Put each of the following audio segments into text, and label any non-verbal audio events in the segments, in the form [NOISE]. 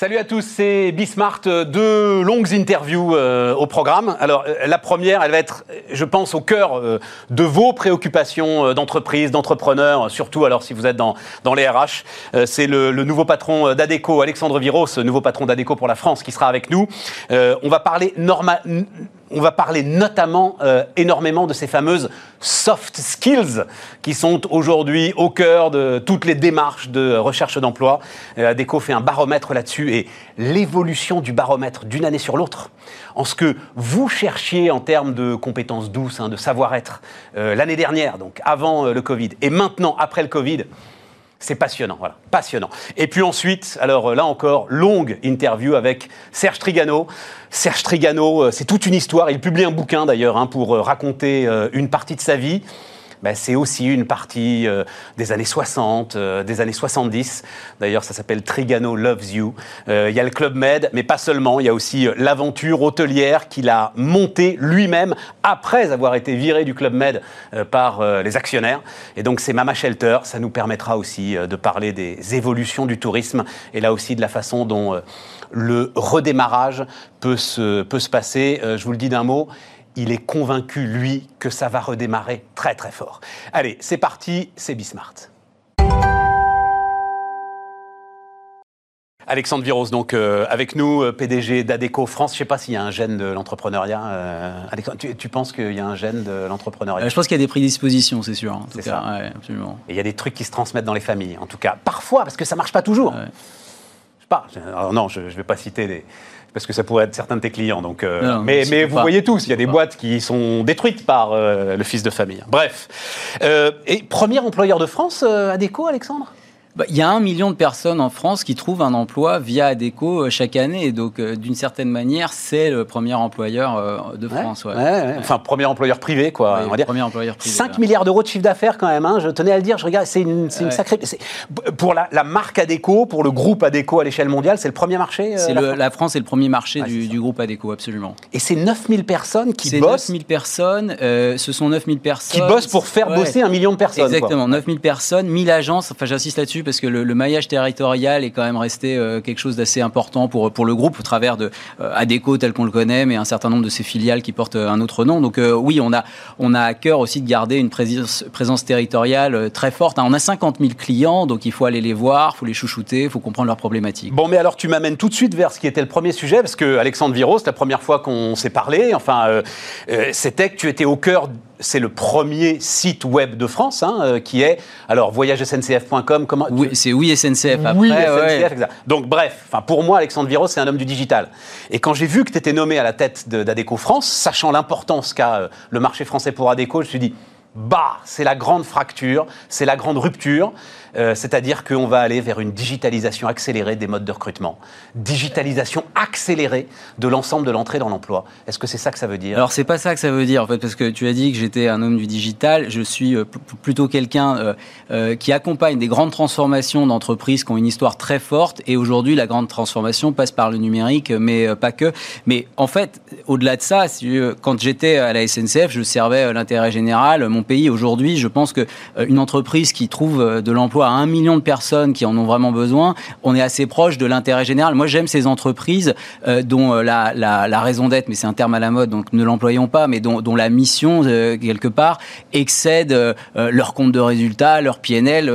Salut à tous, c'est Bismart. Deux longues interviews euh, au programme. Alors, euh, la première, elle va être, je pense, au cœur euh, de vos préoccupations d'entreprise, d'entrepreneurs, surtout alors si vous êtes dans, dans les RH. c'est le, le, nouveau patron d'Adeco, Alexandre Viros, nouveau patron d'Adeco pour la France, qui sera avec nous. on va parler normal on va parler notamment euh, énormément de ces fameuses soft skills qui sont aujourd'hui au cœur de toutes les démarches de recherche d'emploi. Euh, fait un baromètre là-dessus et l'évolution du baromètre d'une année sur l'autre, en ce que vous cherchiez en termes de compétences douces, hein, de savoir-être, euh, l'année dernière, donc avant le Covid, et maintenant après le Covid, c'est passionnant, voilà, passionnant. Et puis ensuite, alors là encore, longue interview avec Serge Trigano. Serge Trigano, euh, c'est toute une histoire. Il publie un bouquin d'ailleurs hein, pour euh, raconter euh, une partie de sa vie. Ben, c'est aussi une partie euh, des années 60, euh, des années 70. D'ailleurs, ça s'appelle Trigano Loves You. Euh, il y a le Club Med, mais pas seulement. Il y a aussi l'aventure hôtelière qu'il a montée lui-même après avoir été viré du Club Med par les actionnaires. Et donc, c'est Mama Shelter. Ça nous permettra aussi de parler des évolutions du tourisme et là aussi de la façon dont le redémarrage peut se, peut se passer. je vous le dis d'un mot il est convaincu, lui, que ça va redémarrer très très fort. Allez, c'est parti, c'est Bismart. Alexandre Viros, donc euh, avec nous, euh, PDG d'Adeco France. Je ne sais pas s'il y a un gène de l'entrepreneuriat. Euh, tu, penses qu'il y a un gène de l'entrepreneuriat? Je pense qu'il y a des prédispositions, c'est sûr. C'est ça. absolument. Et il y a des trucs qui se transmettent dans les familles, en tout cas. Parfois, parce que ça ne marche pas toujours. Non, je ne vais pas citer des, parce que ça pourrait être certains de tes clients. Donc, euh, mais, mais vous voyez tous, il y a des boîtes qui sont détruites par euh, le fils de famille. Bref. Euh, et premier employeur de France, Adéco, Alexandre? Bah, il y a un million de personnes en France qui trouvent un emploi via Adeco euh, chaque année. Et donc, euh, d'une certaine manière, c'est le premier employeur euh, de France. Ouais. Enfin, premier employeur privé, quoi. on va dire. Premier employeur privé. 5 milliards d'euros de chiffre d'affaires, quand même. Hein. Je tenais à le dire. Je regarde, c'est une, une sacrée. Pour la, la, marque Adeco, pour le groupe Adeco à l'échelle mondiale, c'est le premier marché C'est la, la, France est le premier marché du, du, groupe Adeco, absolument. Et c'est 9000 personnes qui bossent? 9000 personnes. ce sont 9000 personnes. Qui bossent pour faire bosser un million de personnes. Exactement. 9000 personnes, 1000 agences. Enfin, j'insiste là-dessus parce que le, maillage territorial est quand même resté euh, quelque chose d'assez important pour, pour le groupe au travers de euh, Adeco tel qu'on le connaît, mais un certain nombre de ses filiales qui portent euh, un autre nom. Donc oui, on a, on a à cœur aussi de garder une présence, territoriale très forte. Hein. On a 50 000 clients, donc il faut aller les voir, il faut les chouchouter, il faut comprendre leurs problématiques. Bon, mais alors tu m'amènes tout de suite vers ce qui était le premier sujet, parce que Alexandre Viros, la première fois qu'on s'est parlé, enfin, c'était que tu étais au cœur c'est le premier site web de France hein, euh, qui est alors voyagesncf.com. Comment oui, c'est oui SNCF après. Oui SNCF. Donc bref, enfin pour moi Alexandre Viros c'est un homme du digital. Et quand j'ai vu que tu étais nommé à la tête d'Adeco France, sachant l'importance qu'a euh, le marché français pour Adeco, je me suis dit bah, c'est la grande fracture, c'est la grande rupture. Euh, c'est-à-dire qu'on va aller vers une digitalisation accélérée des modes de recrutement, digitalisation accélérée de l'ensemble de l'entrée dans l'emploi. Est-ce que c'est ça que ça veut dire? Alors c'est pas ça que ça veut dire en fait, parce que tu as dit que j'étais un homme du digital. Je suis euh, plutôt quelqu'un euh, qui accompagne des grandes transformations d'entreprises qui ont une histoire très forte. Et aujourd'hui, la grande transformation passe par le numérique, mais pas que. Mais en fait, au-delà de ça, quand j'étais à la SNCF, je servais l'intérêt général, mon pays. Aujourd'hui, je pense que une entreprise qui trouve de l'emploi à un million de personnes qui en ont vraiment besoin, on est assez proche de l'intérêt général. Moi, j'aime ces entreprises euh, dont euh, la, la, la, raison d'être, mais c'est un terme à la mode, donc ne l'employons pas, mais dont, dont la mission, euh, quelque part, excède leur compte de résultats, leur PNL.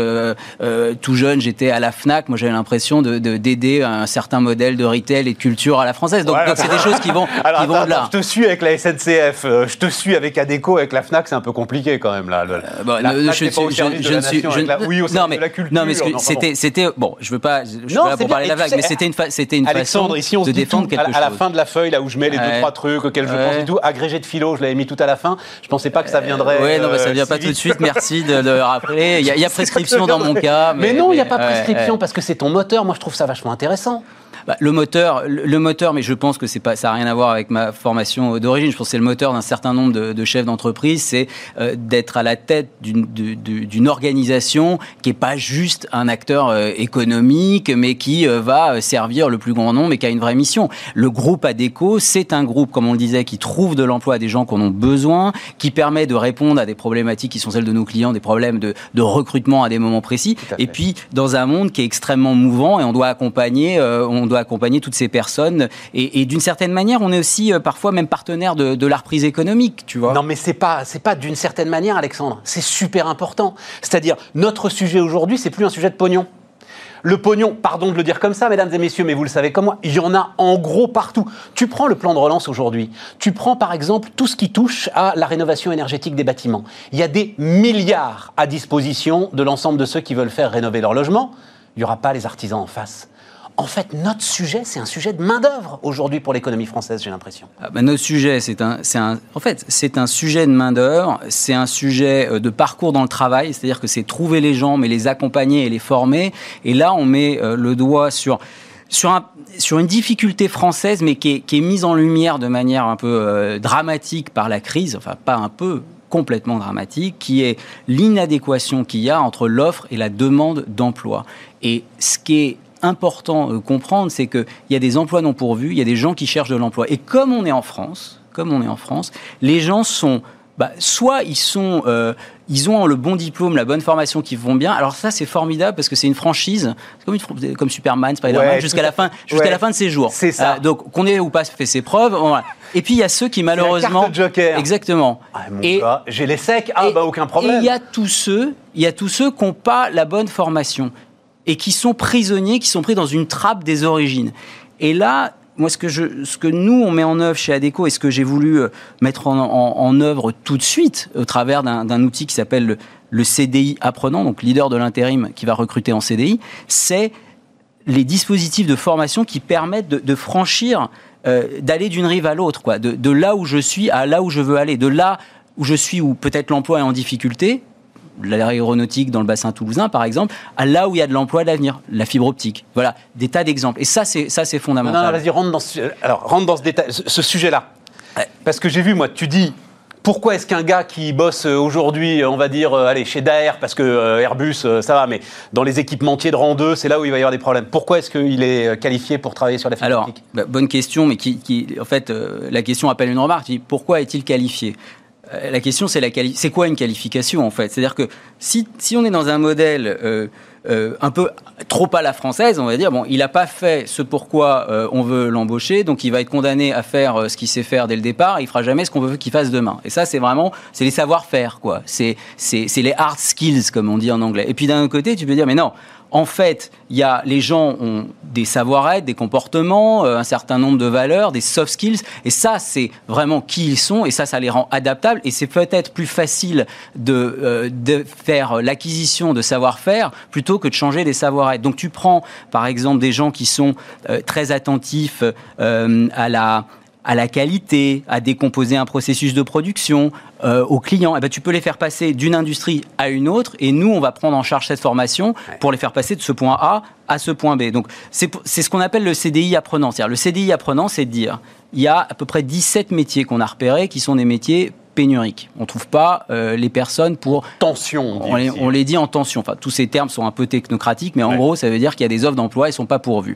tout jeune, j'étais à la FNAC, moi j'avais l'impression de, d'aider un certain modèle de retail et de culture à la française. Donc, c'est des choses qui vont, [LAUGHS] Alors, qui vont là. Je te suis avec la SNCF, je te suis avec Adeco, avec la FNAC, c'est un peu compliqué quand même là. Bah, la FNAC je, pas au je, je, ne suis, je, oui, au non, mais non, mais c'était, c'était, bon, je veux pas, je suis pas pour parler de la vague, mais c'était une, c'était une façon ici, on de défendre quelque chose. À la fin de la feuille, là où je mets les deux trois trucs auxquels je pense et tout, agrégé de philo, je l'avais mis tout à la fin. Je pensais pas que ça viendrait. Oui, non, mais ça vient pas tout de suite. Merci de le rappeler. Il y a [LAUGHS] prescription dans mon cas. Mais non, il n'y a pas prescription parce que c'est ton moteur. Moi, je trouve ça vachement intéressant. Bah, le moteur, le moteur, mais je pense que c'est pas, ça n'a rien à voir avec ma formation d'origine. Je pense que c'est le moteur d'un certain nombre de, de chefs d'entreprise, c'est euh, d'être à la tête d'une organisation qui est pas juste un acteur euh, économique, mais qui euh, va servir le plus grand nombre et qui a une vraie mission. Le groupe Adeco, c'est un groupe, comme on le disait, qui trouve de l'emploi à des gens qu'on a besoin, qui permet de répondre à des problématiques qui sont celles de nos clients, des problèmes de, de recrutement à des moments précis. Et puis, dans un monde qui est extrêmement mouvant et on doit accompagner, on doit accompagner toutes ces personnes. Et, d'une certaine manière, on est aussi parfois même partenaire de, de la reprise économique, tu vois. Non, mais c'est pas, c'est pas d'une certaine manière, Alexandre. C'est super important. C'est-à-dire, notre sujet aujourd'hui, c'est plus un sujet de pognon. Le pognon, pardon de le dire comme ça, mesdames et messieurs, mais vous le savez comme moi, il y en a en gros partout. Tu prends le plan de relance aujourd'hui, tu prends par exemple tout ce qui touche à la rénovation énergétique des bâtiments. Il y a des milliards à disposition de l'ensemble de ceux qui veulent faire rénover leur logement. Il n'y aura pas les artisans en face en fait, notre sujet, c'est un sujet de main-d'œuvre aujourd'hui pour l'économie française, j'ai l'impression. Ah bah, notre sujet, c'est un, un, en fait, un sujet de main-d'œuvre, c'est un sujet euh, de parcours dans le travail, c'est-à-dire que c'est trouver les gens, mais les accompagner et les former. Et là, on met euh, le doigt sur sur, un, sur, une difficulté française, mais qui est, qui est, mise en lumière de manière un peu euh, dramatique par la crise, enfin pas un peu, complètement dramatique, qui est l'inadéquation qu'il y a entre l'offre et la demande d'emploi. Et ce qui est important de comprendre, c'est qu'il y a des emplois non pourvus, il y a des gens qui cherchent de l'emploi. Et comme on est en France, comme on est en France, les gens sont bah, soit ils sont, euh, ils ont le bon diplôme, la bonne formation qui vont bien. Alors ça, c'est formidable parce que c'est une franchise, comme, comme Superman, Spider-Man, jusqu'à la fin, jusqu'à la fin de ses jours. C'est ça. Euh, donc qu'on ait ou pas fait ses preuves. Et puis il y a ceux qui malheureusement, la carte joker. exactement. Ah, et j'ai les secs. Ah bah aucun problème. Il y a tous ceux, il y a tous ceux qui n'ont pas la bonne formation et qui sont prisonniers, qui sont pris dans une trappe des origines. Et là, moi, ce que, nous, on met en œuvre chez ADECO et ce que j'ai voulu euh, mettre en, œuvre tout de suite au travers d'un outil qui s'appelle le, CDI apprenant, donc leader de l'intérim qui va recruter en CDI, c'est les dispositifs de formation qui permettent de, franchir, euh, d'aller d'une rive à l'autre, quoi, de là où je suis à là où je veux aller, de là où je suis où peut-être l'emploi est en difficulté, l'aéronautique dans le bassin toulousain, par exemple, à là où il y a de l'emploi d'avenir, la fibre optique. Voilà, des tas d'exemples. Et ça, c'est ça, c'est fondamental. Non, non vas-y, rentre dans ce, alors rentre dans ce détail, ce, sujet-là. Parce que j'ai vu, moi, tu dis. Pourquoi est-ce qu'un gars qui bosse euh, aujourd'hui, on va dire, euh, allez, chez Daer, parce que euh, Airbus, ça va, mais dans les équipementiers de rang 2, c'est là où il va y avoir des problèmes. Pourquoi est-ce qu'il est qualifié pour travailler sur la fibre Alors, bah, bonne question, mais qui, qui en fait, la question appelle une remarque. Pourquoi est-il qualifié? euh, la question, c'est c'est quoi une qualification en fait? C'est-à-dire que si, si, on est dans un modèle euh, euh, un peu trop à la française, on va dire bon, il n'a pas fait ce pourquoi on veut l'embaucher, donc il va être condamné à faire ce qu'il sait faire dès le départ. Il fera jamais ce qu'on veut qu'il fasse demain. Et ça, c'est vraiment, c'est les savoir-faire quoi. C'est les hard skills comme on dit en anglais. Et puis d'un côté, tu peux dire mais non, en fait, il y a, les gens ont des savoir-être, des comportements, euh, un certain nombre de valeurs, des soft skills, et ça, c'est vraiment qui ils sont, et ça, ça les rend adaptables, et c'est peut-être plus facile de, euh, faire l'acquisition de savoir-faire plutôt que de changer des savoir-être. Donc tu prends, par exemple, des gens qui sont euh, très attentifs à la à la qualité, à décomposer un processus de production, euh, aux clients, eh ben, tu peux les faire passer d'une industrie à une autre et nous, on va prendre en charge cette formation pour les faire passer de ce point A à ce point B. Donc, c'est ce qu'on appelle le CDI apprenant. C'est-à-dire, le CDI apprenant, c'est de dire, il y a à peu près 17 métiers qu'on a repérés qui sont des métiers pénuriques. On ne trouve pas euh, les personnes pour... Tension. On, les, on, les, dit en tension. Enfin, tous ces termes sont un peu technocratiques, mais en gros, ça veut dire qu'il y a des offres d'emploi, elles ne sont pas pourvues.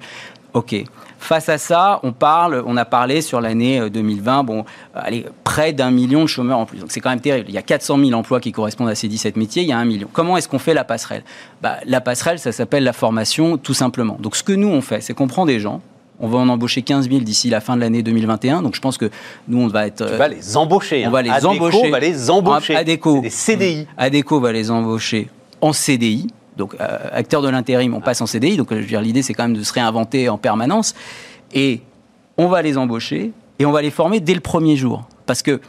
OK. Face à ça, on parle, on a parlé sur l'année 2020, euh, bon, allez, près d'un million de chômeurs en plus. Donc c'est quand même terrible. Il y a 400 000 emplois qui correspondent à ces 17 métiers, il y a un million. Comment est-ce qu'on fait la passerelle? Bah, La passerelle, ça s'appelle la formation, tout simplement. Donc ce que nous, on fait, c'est qu'on prend des gens, on va en embaucher 15 000 d'ici la fin de l'année 2021. Donc je pense que nous, on va être. Tu vas les embaucher. On va les embaucher. va les embaucher. Adeco. des CDI. Adeco va les embaucher en CDI donc euh, acteur de l'intérim, on passe en CDI. Donc, je veux dire, l'idée, c'est quand même de se réinventer en permanence. Et on va les embaucher et on va les former dès le premier jour. Parce que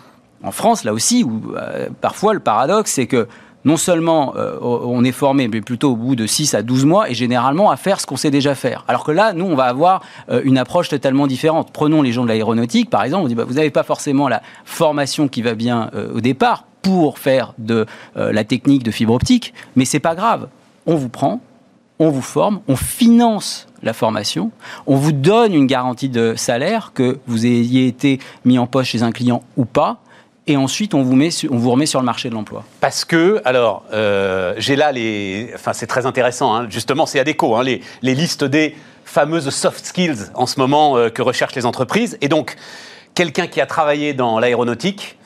en France, là aussi, où, euh, parfois le paradoxe, c'est que non seulement euh, on est formé, mais plutôt au bout de 6 à 12 mois, et généralement à faire ce qu'on sait déjà faire. Alors que là, nous, on va avoir une approche totalement différente. Prenons les gens de l'aéronautique, par exemple, on dit, bah, vous n'avez pas forcément la formation qui va bien au départ pour faire de la technique de fibre optique, mais c'est pas grave on vous prend, on vous forme, on finance la formation, on vous donne une garantie de salaire, que vous ayez été mis en poche chez un client ou pas, et ensuite on vous, met, on vous remet sur le marché de l'emploi. Parce que, alors, euh, j'ai là les. Enfin, c'est très intéressant, hein. justement, c'est ADECO, hein, les, les, listes des fameuses soft skills en ce moment euh, que recherchent les entreprises. Et donc, quelqu'un qui a travaillé dans l'aéronautique,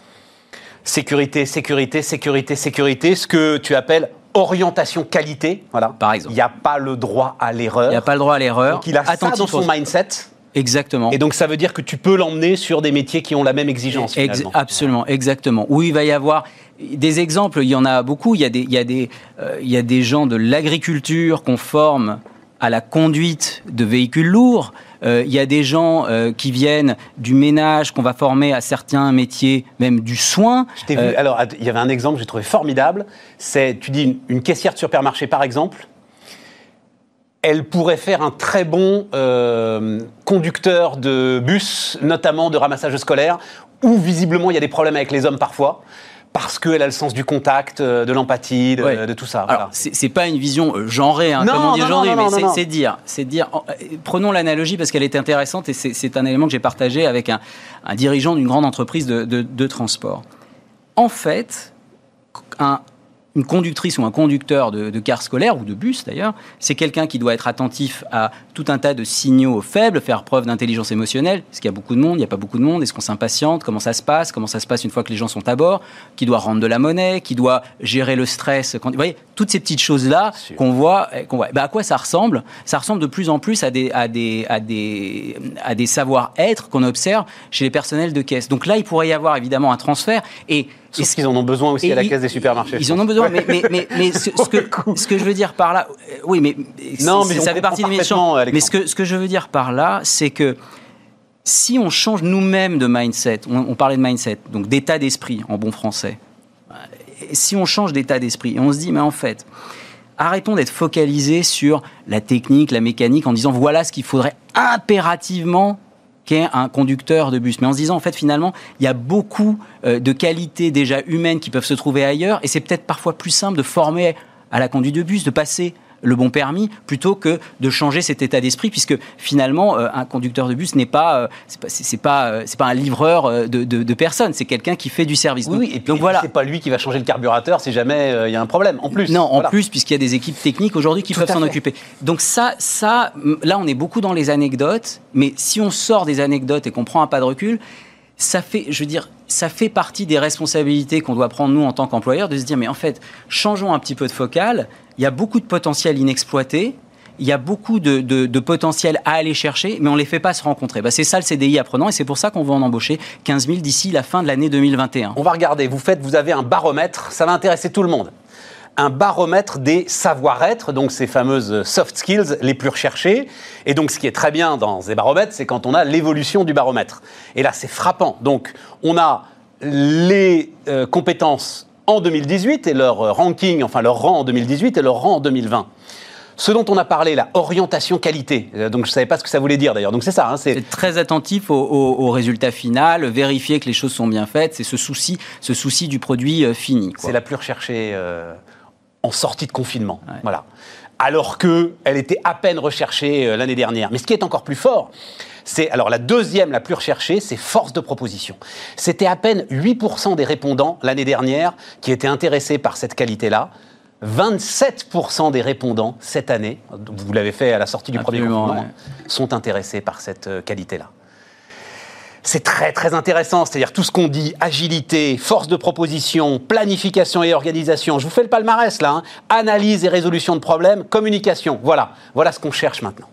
sécurité, sécurité, sécurité, sécurité, ce que tu appelles orientation qualité, voilà. Par exemple. Il n'y a pas le droit à l'erreur. Il n'y a pas le droit à l'erreur. Donc il a ça dans son mindset. Exactement. Et donc ça veut dire que tu peux l'emmener sur des métiers qui ont la même exigence. absolument, exactement. Où il va y avoir des exemples, il y en a beaucoup. Il y a des, il y a des, euh, il y a des gens de l'agriculture qu'on forme à la conduite de véhicules lourds. Euh, il y a des gens euh, qui viennent du ménage, qu'on va former à certains métiers, même du soin. Je t'ai vu. Alors, il y avait un exemple que j'ai trouvé formidable. C'est, tu dis, une caissière de supermarché, par exemple elle pourrait faire un très bon euh, conducteur de bus, notamment de ramassage scolaire, où visiblement il y a des problèmes avec les hommes parfois parce qu'elle a le sens du contact, euh, de l'empathie, de, tout ça. Voilà. C'est pas une vision euh, genrée, hein, comme on dit mais c'est dire, c'est dire. Prenons l'analogie parce qu'elle est intéressante et c'est un élément que j'ai partagé avec un, dirigeant d'une grande entreprise de, de transport. En fait, un, une conductrice ou un conducteur de, de car scolaire ou de bus d'ailleurs, c'est quelqu'un qui doit être attentif à tout un tas de signaux faibles, faire preuve d'intelligence émotionnelle. Est-ce qu'il y a beaucoup de monde Il n'y a pas beaucoup de monde Est-ce qu'on s'impatiente Comment ça se passe Comment ça se passe une fois que les gens sont à bord Qui doit rendre de la monnaie Qui doit gérer le stress Vous voyez, toutes ces petites choses-là qu'on voit. Eh, qu'on voit. Ben, à quoi ça ressemble? Ça ressemble de plus en plus à des, à des, à des, à des savoir-être qu'on observe chez les personnels de caisse. Donc là, il pourrait y avoir évidemment un transfert. Et Sauf qu'ils en ont besoin aussi à la caisse des supermarchés. Ils en ont besoin, mais, mais, mais, ce, [LAUGHS] que, ce, que, je veux dire par là, euh, oui, mais, non, mais ça fait partie de l'émission. Mais ce que, ce que je veux dire par là, c'est que si on change nous-mêmes de mindset, on, parlait de mindset, donc d'état d'esprit en bon français, si on change d'état d'esprit et on se dit, mais en fait, arrêtons d'être focalisés sur la technique, la mécanique, en disant voilà ce qu'il faudrait impérativement qu'est un conducteur de bus. Mais en se disant, en fait, finalement, il y a beaucoup euh, de qualités déjà humaines qui peuvent se trouver ailleurs, et c'est peut-être parfois plus simple de former à la conduite de bus, de passer le bon permis plutôt que de changer cet état d'esprit puisque finalement euh, un conducteur de bus n'est pas euh, c'est pas c'est pas, un livreur de, personnes c'est quelqu'un qui fait du service. Oui, et donc voilà. c'est pas lui qui va changer le carburateur si jamais il y a un problème en plus. Non en plus puisqu'il y a des équipes techniques aujourd'hui qui peuvent s'en occuper. Donc ça ça là on est beaucoup dans les anecdotes mais si on sort des anecdotes et qu'on prend un pas de recul, ça fait, je veux dire, ça fait partie des responsabilités qu'on doit prendre nous en tant qu'employeurs de se dire mais en fait, changeons un petit peu de focale. Il y a beaucoup de potentiel inexploité. Il y a beaucoup de, potentiel à aller chercher, mais on ne les fait pas se rencontrer. Bah, c'est ça le CDI apprenant et c'est pour ça qu'on va en embaucher 15 000 d'ici la fin de l'année 2021. On va regarder, vous faites, vous avez un baromètre, ça va intéresser tout le monde un baromètre des savoir-être, donc ces fameuses soft skills les plus recherchées. Et donc, ce qui est très bien dans ces baromètres, c'est quand on a l'évolution du baromètre. Et là, c'est frappant. Donc, on a les euh, compétences en 2018 et leur ranking, enfin leur rang en 2018 et leur rang en 2020. Ce dont on a parlé, la orientation qualité. Euh, donc je ne savais pas ce que ça voulait dire d'ailleurs. Donc c'est ça. Hein, c'est très attentif au, résultat final, vérifier que les choses sont bien faites. C'est ce souci, ce souci du produit euh, fini. C'est la plus recherchée en sortie de confinement. Voilà. Alors qu'elle était à peine recherchée euh, l'année dernière. Mais ce qui est encore plus fort, c'est alors la deuxième la plus recherchée, c'est force de proposition. C'était à peine 8% des répondants l'année dernière qui étaient intéressés par cette qualité-là. 27% des répondants cette année, vous l'avez fait à la sortie du premier confinement, sont intéressés par cette euh, qualité-là c'est très très intéressant. C'est-à-dire tout ce qu'on dit, agilité, force de proposition, planification et organisation. Je vous fais le palmarès là. Hein. Analyse et résolution de problèmes, communication. Voilà, voilà ce qu'on cherche maintenant.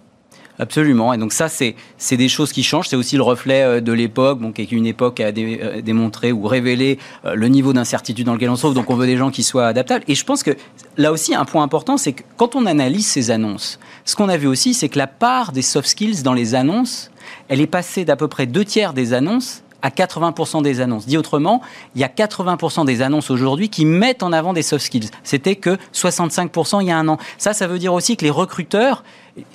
Absolument. Et donc ça, c'est des choses qui changent. C'est aussi le reflet euh, de l'époque, bon, qui une époque à euh, démontrer ou révéler euh, le niveau d'incertitude dans lequel on se trouve. Donc on veut des gens qui soient adaptables. Et je pense que là aussi, un point important, c'est que quand on analyse ces annonces, ce qu'on a vu aussi, c'est que la part des soft skills dans les annonces elle est passée d'à peu près deux tiers des annonces à 80% des annonces. Dit autrement, il y a 80% des annonces aujourd'hui qui mettent en avant des soft skills. C'était que 65% il y a un an. Ça, ça veut dire aussi que les recruteurs,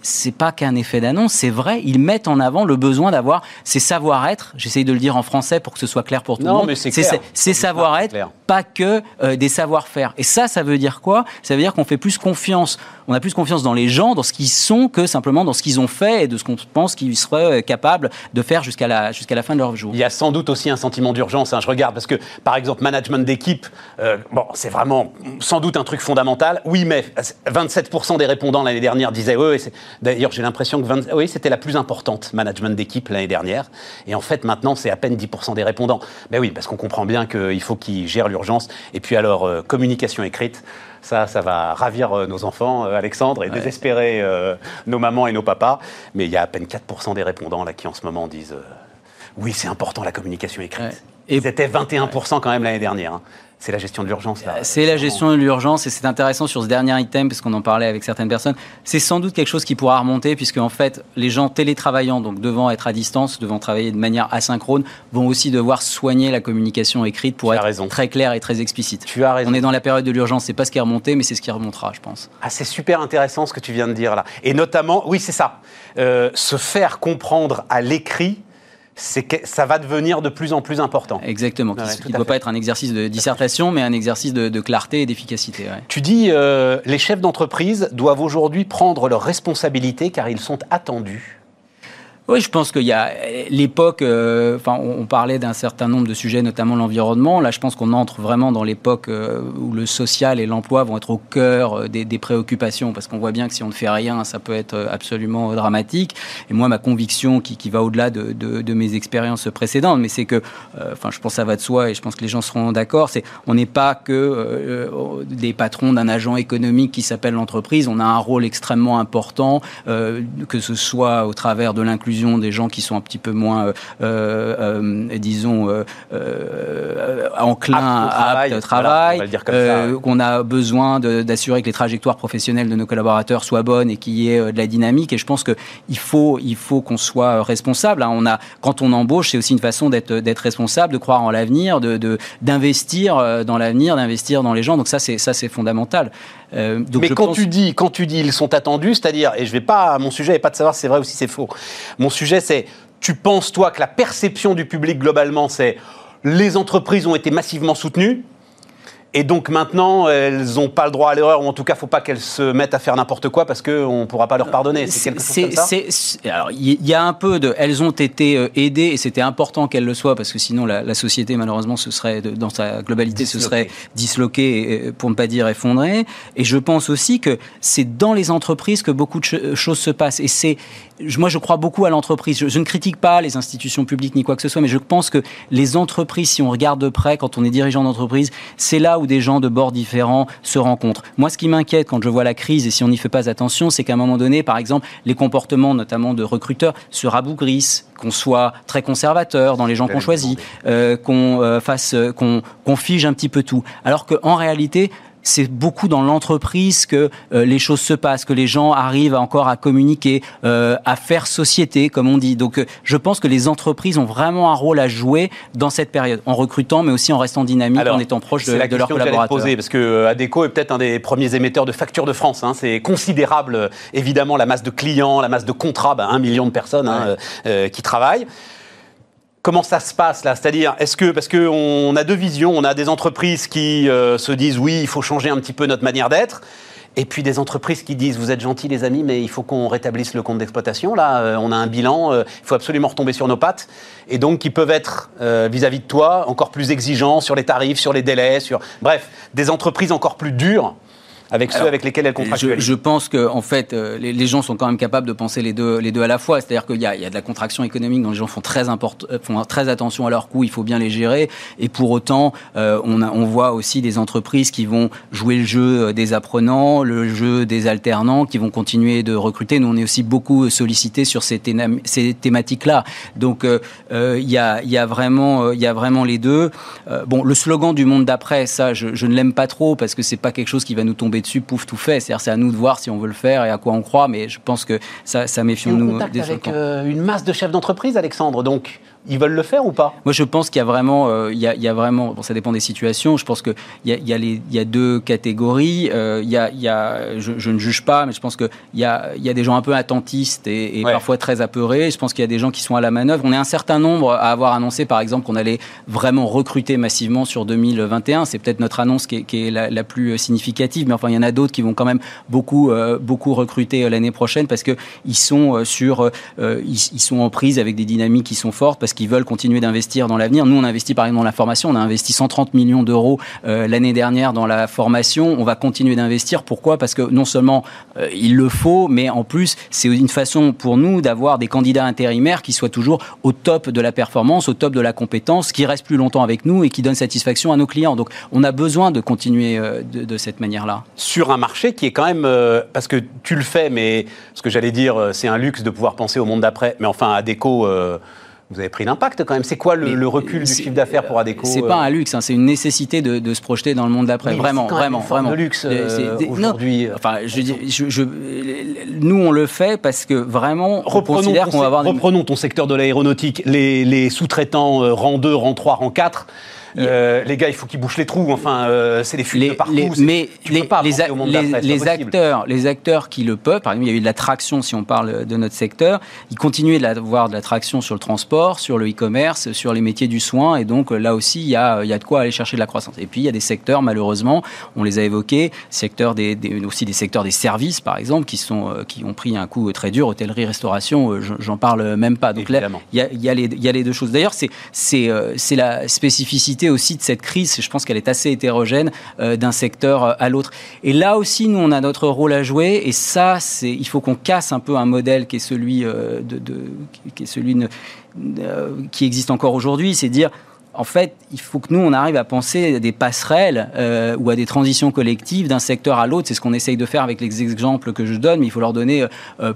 c'est pas qu'un effet d'annonce, c'est vrai, ils mettent en avant le besoin d'avoir ces savoir-être. J'essaye de le dire en français pour que ce soit clair pour tout le monde. C'est ces savoir-être, pas que euh, des savoir-faire. Et ça, ça veut dire quoi? Ça veut dire qu'on fait plus confiance. On a plus confiance dans les gens, dans ce qu'ils sont, que simplement dans ce qu'ils ont fait et de ce qu'on pense qu'ils seraient euh, capables de faire jusqu'à la, jusqu'à la fin de leur jour. Il y a sans doute aussi un sentiment d'urgence. Hein, je regarde parce que, par exemple, management d'équipe, euh, bon, c'est vraiment sans doute un truc fondamental. Oui, mais 27% des répondants l'année dernière disaient eux, et d'ailleurs, j'ai l'impression que oui, c'était la plus importante management d'équipe l'année dernière. Et en fait, maintenant, c'est à peine 10% des répondants. Ben oui, parce qu'on comprend bien qu'il faut qu'ils gèrent l'urgence. Et puis alors, euh, communication écrite. Ça, ça va ravir euh, nos enfants, euh, Alexandre, et désespérer nos mamans et nos papas. Mais il y a à peine 4% des répondants là qui en ce moment disent oui, c'est important la communication écrite. Et Ils étaient 21% quand même l'année dernière. Hein. C'est la gestion de l'urgence. C'est la gestion de l'urgence et c'est intéressant sur ce dernier item parce qu'on en parlait avec certaines personnes. C'est sans doute quelque chose qui pourra remonter puisque en fait les gens télétravaillant donc devant être à distance, devant travailler de manière asynchrone, vont aussi devoir soigner la communication écrite pour être très claire et très explicite. Tu as raison. On est dans la période de l'urgence, c'est pas ce qui est remonté mais c'est ce qui remontera, je pense. Ah, c'est super intéressant ce que tu viens de dire là. Et notamment, oui, c'est ça, euh, se faire comprendre à l'écrit c'est que ça va devenir de plus en plus important. Exactement. Il ne doit pas être un exercice de dissertation, mais un exercice de, clarté et d'efficacité. Tu dis, euh, les chefs d'entreprise doivent aujourd'hui prendre leurs responsabilités car ils sont attendus. Oui, je pense qu'il y a l'époque. Euh, enfin, on, parlait d'un certain nombre de sujets, notamment l'environnement. Là, je pense qu'on entre vraiment dans l'époque euh, où le social et l'emploi vont être au cœur euh, des, préoccupations, parce qu'on voit bien que si on ne fait rien, ça peut être absolument dramatique. Et moi, ma conviction, qui, va au-delà de, de, de, mes expériences précédentes, mais c'est que, enfin, je pense que ça va de soi, et je pense que les gens seront d'accord. C'est, on n'est pas que des patrons d'un agent économique qui s'appelle l'entreprise. On a un rôle extrêmement important, que ce soit au travers de l'inclusion des gens qui sont un petit peu moins, euh, euh, disons, euh, enclins à travail, qu'on a besoin d'assurer que les trajectoires professionnelles de nos collaborateurs soient bonnes et qu'il y ait de la dynamique. Et je pense qu'il faut, il faut qu'on soit responsable. Hein. On a, quand on embauche, c'est aussi une façon d'être responsable, de croire en l'avenir, de d'investir dans l'avenir, d'investir dans les gens. Donc ça, c'est ça, donc Mais quand tu dis, quand tu dis, ils sont attendus, c'est-à-dire, et je vais pas, mon sujet n'est pas de savoir si c'est vrai ou si c'est faux. Mon sujet, c'est tu penses, toi, que la perception du public globalement, c'est les entreprises ont été massivement soutenues et donc maintenant, elles n'ont pas le droit à l'erreur, ou en tout cas, il ne faut pas qu'elles se mettent à faire n'importe quoi parce qu'on ne pourra pas leur pardonner. C'est quelque chose comme ça Alors, il y a un peu de... Elles ont été euh, aidées, et c'était important qu'elles le soient, parce que sinon, la, société, malheureusement, ce serait, dans sa globalité, ce serait disloquée, pour ne pas dire effondrée. Et je pense aussi que c'est dans les entreprises que beaucoup de choses se passent. Et c'est... Moi, je crois beaucoup à l'entreprise. Je, je, ne critique pas les institutions publiques ni quoi que ce soit, mais je pense que les entreprises, si on regarde de près, quand on est dirigeant d'entreprise, c'est là où des gens de bords différents se rencontrent. Moi, ce qui m'inquiète quand je vois la crise, et si on n'y fait pas attention, c'est qu'à un moment donné, par exemple, les comportements, notamment de recruteurs, se rabougrissent, qu'on soit très conservateur dans les gens qu'on choisit, euh, qu'on euh, fasse, euh, qu'on fige un petit peu tout. Alors qu'en réalité, c'est beaucoup dans l'entreprise que euh, les choses se passent, que les gens arrivent encore à communiquer, euh, à faire société, comme on dit. Donc, euh, je pense que les entreprises ont vraiment un rôle à jouer dans cette période, en recrutant, mais aussi en restant dynamique, en étant proche de, de leurs collaborateurs. Poser, parce que Adeco est peut-être un des premiers émetteurs de factures de France. Hein. C'est considérable, évidemment, la masse de clients, la masse de contrats, ben, un million de personnes hein, qui travaillent. Comment ça se passe là? C'est-à-dire, est-ce que, parce qu'on a deux visions, on a des entreprises qui euh, se disent oui, il faut changer un petit peu notre manière d'être, et puis des entreprises qui disent vous êtes gentils les amis, mais il faut qu'on rétablisse le compte d'exploitation. Là, euh, on a un bilan, euh, il faut absolument retomber sur nos pattes. Et donc, qui peuvent être vis-à-vis -vis de toi encore plus exigeants sur les tarifs, sur les délais, sur bref, des entreprises encore plus dures avec ceux avec lesquels elle contractualise je, je, pense que en fait, euh, les, gens sont quand même capables de penser les deux, les deux à la fois. C'est-à-dire qu'il y, y, a de la contraction économique dont les gens font très, import, euh, font très attention à leurs coûts, il faut bien les gérer. Et pour autant, euh, on, a, on voit aussi des entreprises qui vont jouer le jeu des apprenants, le jeu des alternants, qui vont continuer de recruter. Nous, on est aussi beaucoup sollicités sur ces, ces thématiques-là. Donc, il y, a, y, a vraiment, il y a vraiment les deux. bon, le slogan du monde d'après, ça, je, je ne l'aime pas trop parce que c'est pas quelque chose qui va nous tomber dessus, pouf, tout fait. C'est-à-dire, c'est à nous de voir si on veut le faire et à quoi on croit, mais je pense que ça, ça méfions-nous. des avec euh, une masse de chefs d'entreprise, Alexandre, donc ils veulent le faire ou pas Moi, je pense qu'il y a vraiment, euh, il, y a, il, y a, vraiment, bon, ça dépend des situations. Je pense qu'il y a, il y, a les, il y a deux catégories. Euh, il, y a, il y a, je, je, ne juge pas, mais je pense qu'il y a, il y a des gens un peu attentistes et, et parfois très apeurés. Je pense qu'il y a des gens qui sont à la manœuvre. On est un certain nombre à avoir annoncé, par exemple, qu'on allait vraiment recruter massivement sur 2021. C'est peut-être notre annonce qui est, qui est la, la, plus significative, mais enfin, il y en a d'autres qui vont quand même beaucoup, euh, beaucoup recruter euh, l'année prochaine parce que ils sont euh, sur, ils, ils, sont en prise avec des dynamiques qui sont fortes parce qui veulent continuer d'investir dans l'avenir. Nous, on investit par exemple dans la formation. On a investi 130 millions d'euros l'année dernière dans la formation. On va continuer d'investir. Pourquoi? Parce que non seulement il le faut, mais en plus, c'est une façon pour nous d'avoir des candidats intérimaires qui soient toujours au top de la performance, au top de la compétence, qui restent plus longtemps avec nous et qui donnent satisfaction à nos clients. Donc, on a besoin de continuer de, de cette manière-là. Sur un marché qui est quand même, parce que tu le fais, mais ce que j'allais dire, c'est un luxe de pouvoir penser au monde d'après. Mais enfin, Adéco, euh, vous avez pris l'impact quand même. C'est quoi le, recul du chiffre d'affaires pour Adéco C'est pas euh un luxe, hein, c'est une nécessité de, se projeter dans le monde d'après. vraiment, vraiment, vraiment. de luxe euh, aujourd'hui. Enfin, je, je, nous on le fait parce que vraiment, on considère qu'on va avoir. Reprenons ton secteur de l'aéronautique. Les, les sous-traitants rang 2, rang 3, rang 4 euh, les gars, il faut qu'ils bouchent les trous. Enfin, euh, c'est des fuites de partout. mais les, acteurs, les acteurs qui le peuvent, par exemple, il y a eu de la traction si on parle de notre secteur. Ils continuaient d'avoir de la traction sur le transport, sur le e-commerce, sur les métiers du soin. Et donc là aussi, il y, a, il y a de quoi aller chercher de la croissance. Et puis il y a des secteurs, malheureusement, on les a évoqués, secteurs des, aussi des secteurs des services, par exemple, qui sont euh, qui ont pris un coup très dur, hôtellerie, restauration. J'en parle même pas. Donc là, il y a, il y a, les, il y a les deux choses. D'ailleurs, c'est c'est la spécificité aussi de cette crise, je pense qu'elle est assez hétérogène euh, d'un secteur euh, à l'autre. Et là aussi, nous, on a notre rôle à jouer. Et ça, c'est, il faut qu'on casse un peu un modèle qui est celui euh, de, qui est celui qui existe encore aujourd'hui, c'est dire en fait, il faut que nous, on arrive à penser à des passerelles ou à des transitions collectives d'un secteur à l'autre. C'est ce qu'on essaye de faire avec les exemples que je donne, mais il faut leur donner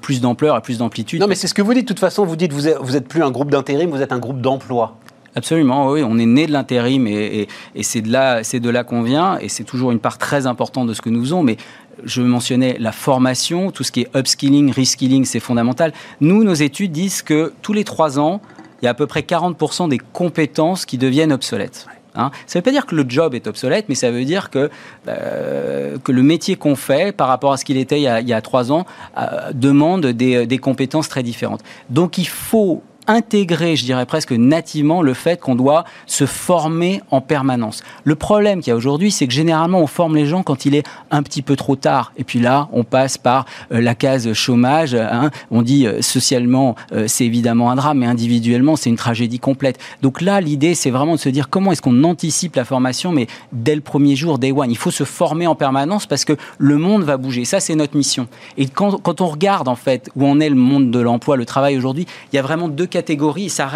plus d'ampleur et plus d'amplitude. Non, mais c'est ce que vous dites. De toute façon, vous dites vous vous êtes plus un groupe d'intérim, vous êtes un groupe d'emploi. Absolument, oui. On est né de l'intérim et, c'est de là, c'est de là qu'on vient et c'est toujours une part très importante de ce que nous faisons. Mais je mentionnais la formation, tout ce qui est upskilling, reskilling, c'est fondamental. Nous, nos études disent que tous les trois ans, il y a à peu près 40% des compétences qui deviennent obsolètes. Hein. ça ne veut pas dire que le job est obsolète, mais ça veut dire que, euh, que le métier qu'on fait par rapport à ce qu'il était il y a, trois ans euh, demande des, des compétences très différentes. Donc il faut intégrer, je dirais presque nativement, le fait qu'on doit se former en permanence. Le problème qu'il y a aujourd'hui, c'est que généralement, on forme les gens quand il est un petit peu trop tard. Et puis là, on passe par euh, la case chômage. Hein. On dit euh, socialement, euh, c'est évidemment un drame, mais individuellement, c'est une tragédie complète. Donc là, l'idée, c'est vraiment de se dire comment est-ce qu'on anticipe la formation, mais dès le premier jour, day one. Il faut se former en permanence parce que le monde va bouger. Ça, c'est notre mission. Et quand, quand on regarde, en fait, où en est le monde de l'emploi, le travail aujourd'hui, il y a vraiment deux catégories. Ça,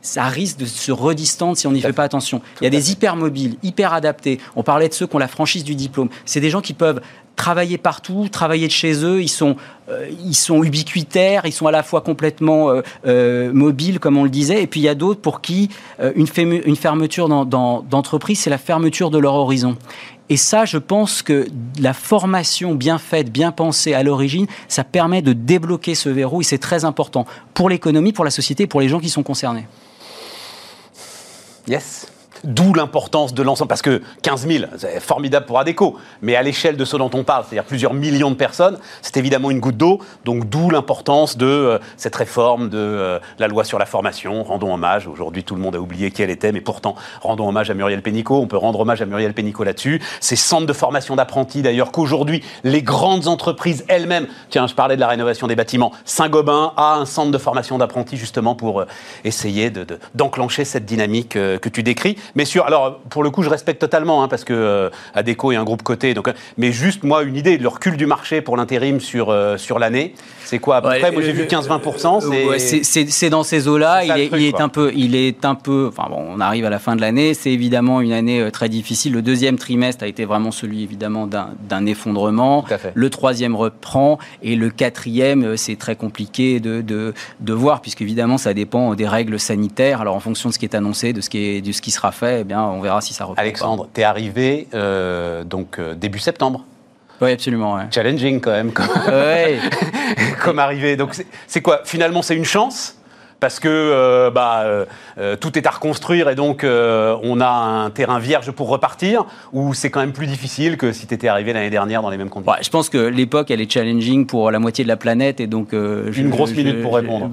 ça risque de se redistendre si on n'y fait pas attention. Il y a des hypermobiles, hyper adaptés. On parlait de ceux qui ont la franchise du diplôme. C'est des gens qui peuvent travailler partout, travailler de chez eux. Ils sont, euh, ils sont ubiquitaires, ils sont à la fois complètement euh, euh, mobiles, comme on le disait. Et puis il y a d'autres pour qui une, une, fermeture d'entreprise, c'est la fermeture de leur horizon. Et ça, je pense que la formation bien faite, bien pensée à l'origine, ça permet de débloquer ce verrou et c'est très important pour l'économie, pour la société, pour les gens qui sont concernés. Yes. D'où l'importance de l'ensemble, parce que 15 000, c'est formidable pour Adéco, mais à l'échelle de ce dont on parle, c'est-à-dire plusieurs millions de personnes, c'est évidemment une goutte d'eau, donc d'où l'importance de euh, cette réforme de euh, la loi sur la formation. Rendons hommage, aujourd'hui tout le monde a oublié qui elle était, mais pourtant, rendons hommage à Muriel Pénicaud, on peut rendre hommage à Muriel Pénicaud là-dessus. Ces centres de formation d'apprentis, d'ailleurs, qu'aujourd'hui, les grandes entreprises elles-mêmes, tiens, je parlais de la rénovation des bâtiments, Saint-Gobain a un centre de formation d'apprentis justement pour euh, essayer d'enclencher cette dynamique que tu décris. Mais sur, alors pour le coup, je respecte totalement hein, parce que euh, Adeco est un groupe coté. Donc, mais juste moi une idée, le recul du marché pour l'intérim sur euh, sur l'année, c'est quoi? À peu près Moi j'ai vu 15-20%. C'est dans ces eaux-là. Il, est, il est un peu, il est un peu. Enfin bon, on arrive à la fin de l'année. C'est évidemment une année euh, très difficile. Le deuxième trimestre a été vraiment celui évidemment d'un effondrement. Le troisième reprend et le quatrième, c'est très compliqué de, de, de voir puisque évidemment ça dépend des règles sanitaires. Alors en fonction de ce qui est annoncé, de ce qui est, de ce qui sera fait, eh bien, on verra si ça reprend. Alexandre, tu es arrivé euh, donc euh, début septembre. Oui, absolument. Challenging quand même, comme, [LAUGHS] comme arrivé. Donc c'est quoi? Finalement, c'est une chance? Parce que euh, bah, tout est à reconstruire et donc on a un terrain vierge pour repartir? Ou c'est quand même plus difficile que si tu étais arrivé l'année dernière dans les mêmes conditions? Je pense que l'époque, elle est challenging pour la moitié de la planète et donc... Une grosse minute pour répondre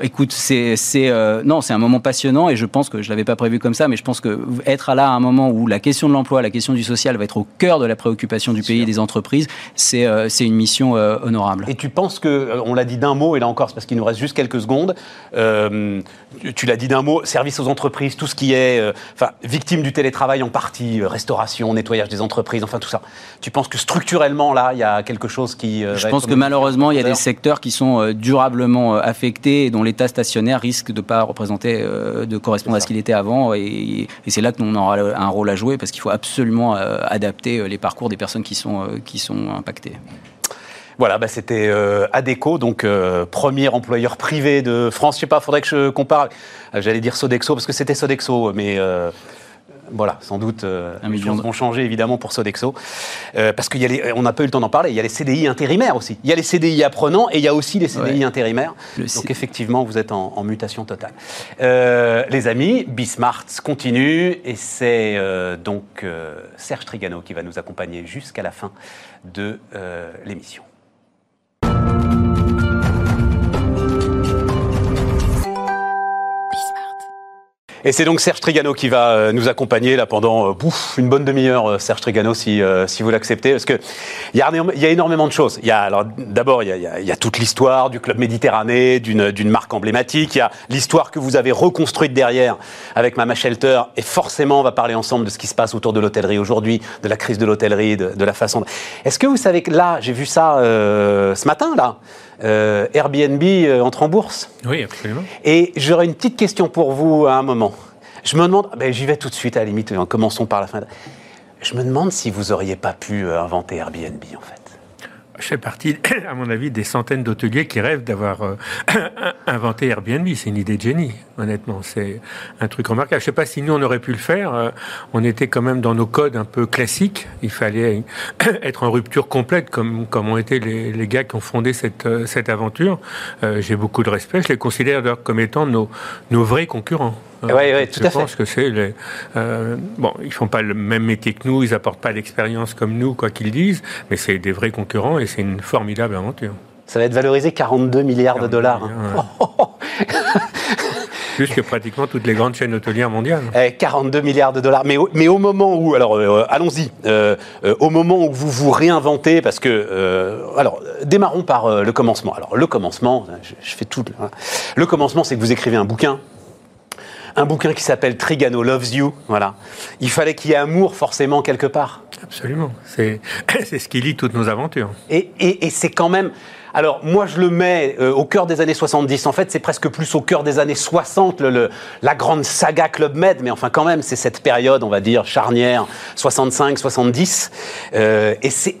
Écoute, c'est euh, non, c'est un moment passionnant et je pense que je l'avais pas prévu comme ça, mais je pense que être là à un moment où la question de l'emploi, la question du social va être au cœur de la préoccupation du pays et des entreprises, c'est euh, une mission euh, honorable. Et tu penses que, on l'a dit d'un mot, et là encore, c'est parce qu'il nous reste juste quelques secondes. tu l'as dit d'un mot, service aux entreprises, tout ce qui est, enfin, victime du télétravail en partie, restauration, nettoyage des entreprises, enfin tout ça. Tu penses que structurellement là, il y a quelque chose qui Je pense que malheureusement, il y a des secteurs qui sont durablement affectés et dont l'État stationnaire risque de ne pas représenter, euh, de correspondre à ce qu'il était avant. Et, c'est là que nous, on aura un rôle à jouer parce qu'il faut absolument euh, adapter euh, les parcours des personnes qui sont, qui sont impactées. Voilà, bah c'était Adeco, donc premier employeur privé de France. Je sais pas, faudrait que je compare. J'allais dire Sodexo parce que c'était Sodexo, mais voilà, sans doute, euh, les choses vont changer évidemment pour Sodexo. Euh, parce qu'on n'a pas eu le temps d'en parler, il y a les CDI intérimaires aussi. Il y a les CDI apprenants et il y a aussi les CDI intérimaires. donc effectivement, vous êtes en, mutation totale. Euh, les amis, Bismart continue et c'est donc Serge Trigano qui va nous accompagner jusqu'à la fin de l'émission. Et c'est donc Serge Trigano qui va euh, nous accompagner là pendant euh, une bonne demi-heure, euh, Serge Trigano, si, si vous l'acceptez, parce que il y, a, y a énormément de choses. Il y a d'abord y a, y a, toute l'histoire du club Méditerranée, d'une marque emblématique. Il y a l'histoire que vous avez reconstruite derrière avec Mama Shelter, et forcément on va parler ensemble de ce qui se passe autour de l'hôtellerie aujourd'hui, de la crise de l'hôtellerie, de, de, la façon. Est-ce que vous savez que là, j'ai vu ça ce matin là. Euh, Airbnb euh, entre en bourse. Oui, absolument. Et j'aurais une petite question pour vous à un moment. Je me demande, ben, j'y vais tout de suite à la limite, commençons par la fin. Je me demande si vous auriez pas pu euh, inventer Airbnb en fait je fais partie, [CLEARS THROAT] à mon avis, des centaines d'hôteliers qui rêvent d'avoir euh, [CLEARS THROAT] inventé Airbnb. C'est une idée de génie, honnêtement. C'est un truc remarquable. Je ne sais pas si nous, on aurait pu le faire. Euh, on était quand même dans nos codes un peu classiques. Il fallait [CLEARS THROAT] être en rupture complète, comme, comme ont été les, les gars qui ont fondé cette, euh, cette aventure. J'ai beaucoup de respect. Je les considère comme étant nos, nos vrais concurrents. Oui, oui, tout je à pense que c'est les, euh, bon, ils font pas le même métier que nous, ils apportent pas l'expérience comme nous, quoi qu'ils disent, mais c'est des vrais concurrents et c'est une formidable aventure. Ça va être valorisé 42 milliards de dollars. Hein. [LAUGHS] Plus que pratiquement toutes les grandes chaînes hôtelières mondiales. 42 eh, milliards de dollars. Mais au, mais au moment où, alors euh, allons-y, euh, euh, au moment où vous vous réinventez, parce que, alors démarrons par le commencement. Alors le commencement, je, je fais tout. Hein. Le commencement, c'est que vous écrivez un bouquin un bouquin qui s'appelle Trigano Loves You. Voilà. Il fallait qu'il y ait amour forcément quelque part. Absolument. C'est [LAUGHS] ce qui lie toutes nos aventures. Et, et, c'est quand même. Alors, moi, je le mets euh, au cœur des années 70. En fait, c'est presque plus au cœur des années 60, le, la grande saga Club Med. Mais enfin, quand même, c'est cette période, on va dire, charnière, 65-70. Euh, et c'est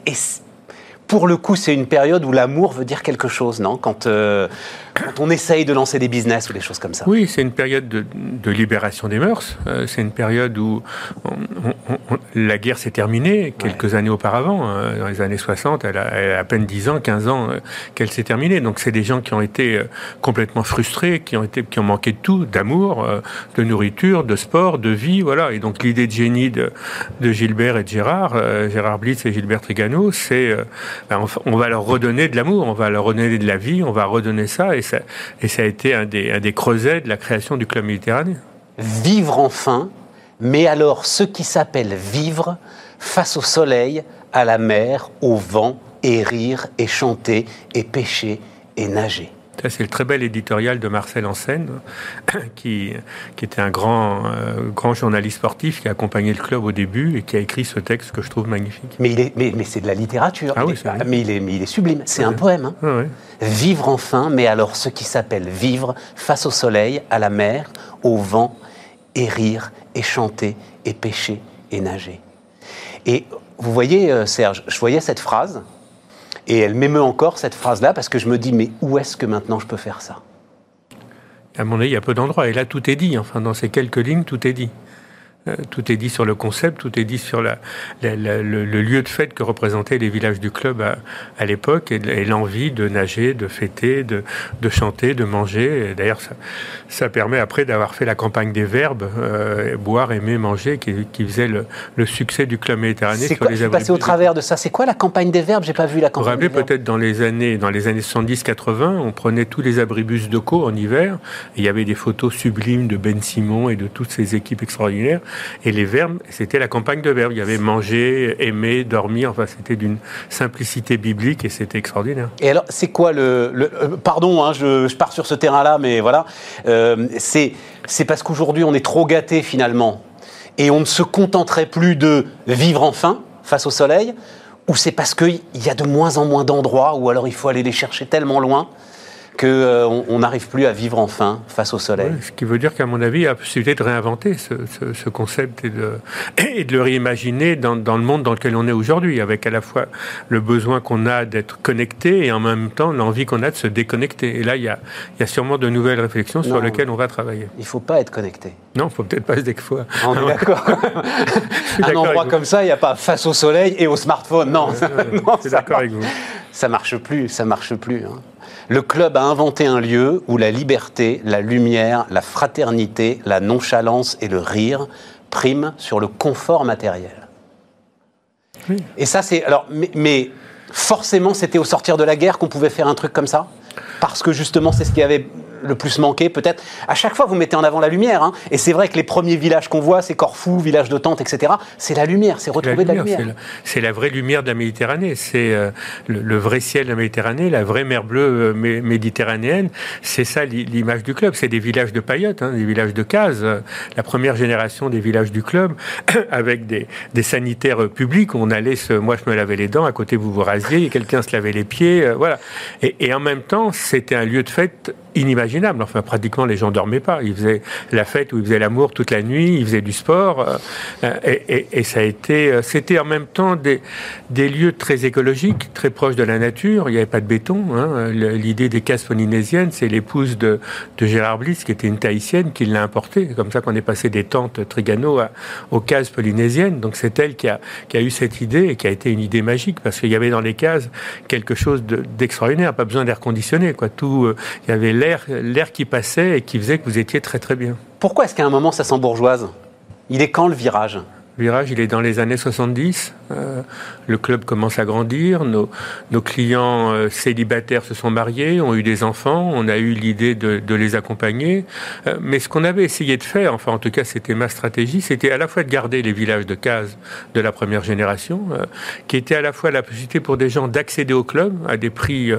pour le coup, c'est une période où l'amour veut dire quelque chose, non? Quand, euh, quand, on essaye de lancer des business ou des choses comme ça. Oui, c'est une période de, libération des mœurs. Euh, c'est une période où la guerre s'est terminée quelques années auparavant. Hein. dans les années 60, elle a, à peine 10 ans, 15 ans euh, qu'elle s'est terminée. Donc, c'est des gens qui ont été complètement frustrés, qui ont, été, qui ont manqué de tout, d'amour, de nourriture, de sport, de vie. Voilà. Et donc, l'idée de génie de, de, Gilbert et de Gérard, Gérard Blitz et Gilbert Trigano, c'est ben, on va leur redonner de l'amour, on va leur redonner de la vie, on va redonner ça. Et et ça a été un des, un creusets de la création du Club Méditerranée. Vivre enfin, mais alors ce qui s'appelle vivre face au soleil, à la mer, au vent, et rire, et chanter, et pêcher, et nager c'est le très bel éditorial de Marcel Ansen, [CLEARS THROAT] qui, qui était un grand, euh, grand journaliste sportif qui a accompagné le club au début et qui a écrit ce texte que je trouve magnifique. Mais, il est, mais, mais c'est de la littérature. Ah oui, mais, il est, mais il est sublime. C'est un poème. Hein. Ah vivre enfin, mais alors ce qui s'appelle vivre face au soleil, à la mer, au vent, et rire, et chanter, et pêcher, et nager. Et vous voyez, euh, Serge, je voyais cette phrase et elle m'émeut encore, cette phrase-là, parce que je me dis, mais où est-ce que maintenant je peux faire ça? À mon avis, il y a peu d'endroits. Et là, tout est dit. Enfin, dans ces quelques lignes, tout est dit. Euh, tout est dit sur le concept, tout est dit sur la, le, lieu de fête que représentaient les villages du club à, l'époque et, l'envie de nager, de fêter, de, de chanter, de manger. D'ailleurs, ça, ça, permet après d'avoir fait la campagne des verbes, euh, boire, aimer, manger, qui, qui faisait le, le, succès du club méditerranéen sur les passé au travers de ça. C'est quoi la campagne des verbes? J'ai pas vu la campagne. Vous vous rappelez peut-être dans les années dans les années 70-80, on prenait tous les abribus de Co en hiver. Et il y avait des photos sublimes de Ben Simon et de toutes ces équipes extraordinaires. Et les verbes, c'était la campagne de verbes. Il y avait manger, aimer, dormir. Enfin, c'était d'une simplicité biblique et c'était extraordinaire. Et alors, c'est quoi le, euh, pardon, hein, je, pars sur ce terrain-là, mais voilà, euh, c'est parce qu'aujourd'hui on est trop gâté finalement et on ne se contenterait plus de vivre enfin face au soleil, ou c'est parce qu'il y a de moins en moins d'endroits, ou alors il faut aller les chercher tellement loin qu'on euh, n'arrive plus à vivre enfin face au soleil. ce qui veut dire qu'à mon avis, il y a possibilité de réinventer ce, concept et de, [COUGHS] et de, le réimaginer dans, dans, le monde dans lequel on est aujourd'hui, avec à la fois le besoin qu'on a d'être connecté et en même temps l'envie qu'on a de se déconnecter. Et là, il y a, il y a sûrement de nouvelles réflexions sur lesquelles on va travailler. Il ne faut pas être connecté. Non, il ne faut peut-être pas se découvrir. On est d'accord. [LAUGHS] Un endroit comme ça, il n'y a pas face au soleil et au smartphone. Non, [LAUGHS] non je suis d'accord avec vous. Ça marche plus, ça marche plus. Hein. Le club a inventé un lieu où la liberté, la lumière, la fraternité, la nonchalance et le rire priment sur le confort matériel. Et ça, c'est. Alors, mais, forcément, c'était au sortir de la guerre qu'on pouvait faire un truc comme ça? Parce que justement, c'est ce qui avait le plus manqué, peut-être. À chaque fois, vous mettez en avant la lumière. Hein. Et c'est vrai que les premiers villages qu'on voit, c'est Corfou, village de Tente, etc. C'est la lumière, c'est retrouver de la lumière. C'est la, vraie lumière de la Méditerranée. C'est euh, le, vrai ciel de la Méditerranée, la vraie mer bleue euh, méditerranéenne. C'est ça l'image du club. C'est des villages de paillotes, hein, des villages de cases. La première génération des villages du club, [COUGHS] avec des, sanitaires publics. On allait, se, moi je me lavais les dents, à côté vous vous rasiez, quelqu'un se lavait les pieds, euh, voilà. Et, et en même temps, c'était un lieu de fête inimaginable. Enfin, pratiquement, les gens dormaient pas. Ils faisaient la fête ou ils faisaient l'amour toute la nuit, ils faisaient du sport. Euh, et, ça a été, euh, c'était en même temps des, des lieux très écologiques, très proches de la nature. Il n'y avait pas de béton. Hein. L'idée des cases polynésiennes, c'est l'épouse de, de, Gérard Bliss, qui était une tahitienne, qui l'a importé. C'est comme ça qu'on est passé des tentes Trigano aux cases polynésiennes. Donc c'est elle qui a, qui a eu cette idée et qui a été une idée magique parce qu'il y avait dans les cases quelque chose d'extraordinaire. pas besoin d'air conditionné, quoi. Tout, euh, il y avait l'air qui passait et qui faisait que vous étiez très très bien. Pourquoi est-ce qu'à un moment ça s'embourgeoise Il est quand le virage? Le virage, il est dans les années 70. Euh, le club commence à grandir, nos, clients euh, célibataires se sont mariés, ont eu des enfants, on a eu l'idée de, les accompagner. Euh, mais ce qu'on avait essayé de faire, enfin en tout cas c'était ma stratégie, c'était à la fois de garder les villages de cases de la première génération, qui était à la fois la possibilité pour des gens d'accéder au club à des prix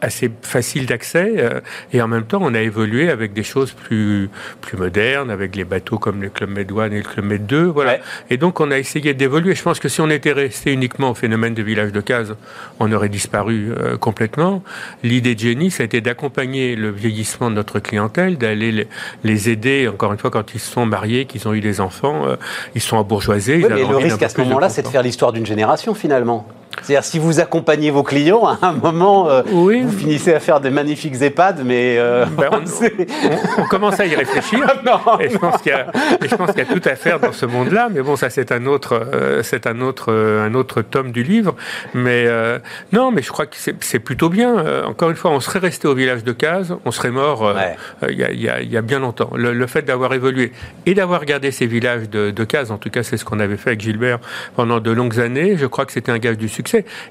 assez faciles d'accès, et en même temps on a évolué avec des choses plus, plus modernes, avec les bateaux comme le club Med 1 et le club Med 2, voilà. Et donc on a essayé d'évoluer je pense que si on était resté uniquement au phénomène de village de cases, on aurait disparu euh, complètement. L'idée de Jenny, ça a été d'accompagner le vieillissement de notre clientèle, d'aller les, aider, encore une fois, quand ils se sont mariés, qu'ils ont eu des enfants, euh, ils sont embourgeoisés. Oui, mais le risque à ce moment-là, c'est de faire l'histoire d'une génération finalement. C'est-à-dire, si vous accompagniez vos clients, [LAUGHS] à un moment, euh, vous finissez à faire des magnifiques EHPAD, mais euh, ben, on, [LAUGHS] commence à y réfléchir. [LAUGHS] et je pense qu'il y, y, a tout à faire dans ce monde-là. Mais bon, ça, c'est un autre, euh, c'est un autre, un autre tome du livre. Mais non, mais je crois que c'est plutôt bien. encore une fois, on serait resté au village de Cazes, on serait mort il y, a, y, a, bien longtemps. Le, fait d'avoir évolué et d'avoir gardé ces villages de, de Cazes, en tout cas, c'est ce qu'on avait fait avec Gilbert pendant de longues années. Je crois que c'était un gage du succès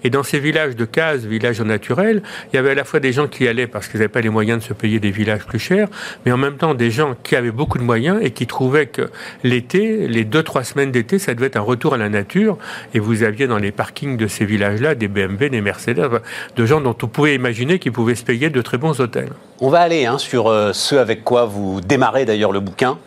et dans ces villages de cases, villages naturels, il y avait à la fois des gens qui allaient parce qu'ils n'avaient pas les moyens de se payer des villages plus chers, mais en même temps des gens qui avaient beaucoup de moyens et qui trouvaient que l'été, les deux, trois semaines d'été, ça devait être un retour à la nature. Et vous aviez dans les parkings de ces villages-là des BMW, des Mercedes, de gens dont on pouvait imaginer qu'ils pouvaient se payer de très bons hôtels. On va aller hein, sur euh, ce avec quoi vous démarrez d'ailleurs le bouquin,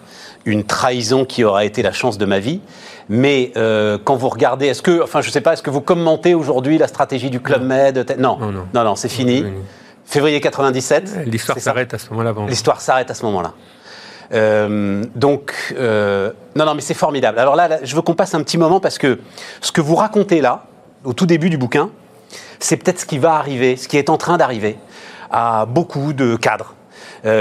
une trahison qui aura été la chance de ma vie. Mais euh, quand vous regardez, est-ce que, enfin, je sais pas, est-ce que vous commentez aujourd'hui la stratégie du Club Med non. non, non, non, c'est fini. Février 97. L'histoire s'arrête à ce moment-là. L'histoire s'arrête à ce moment-là. Euh, donc, euh, non, non, mais c'est formidable. Alors là, je veux qu'on passe un petit moment parce que ce que vous racontez là, au tout début du bouquin, c'est peut-être ce qui va arriver, ce qui est en train d'arriver à beaucoup de cadres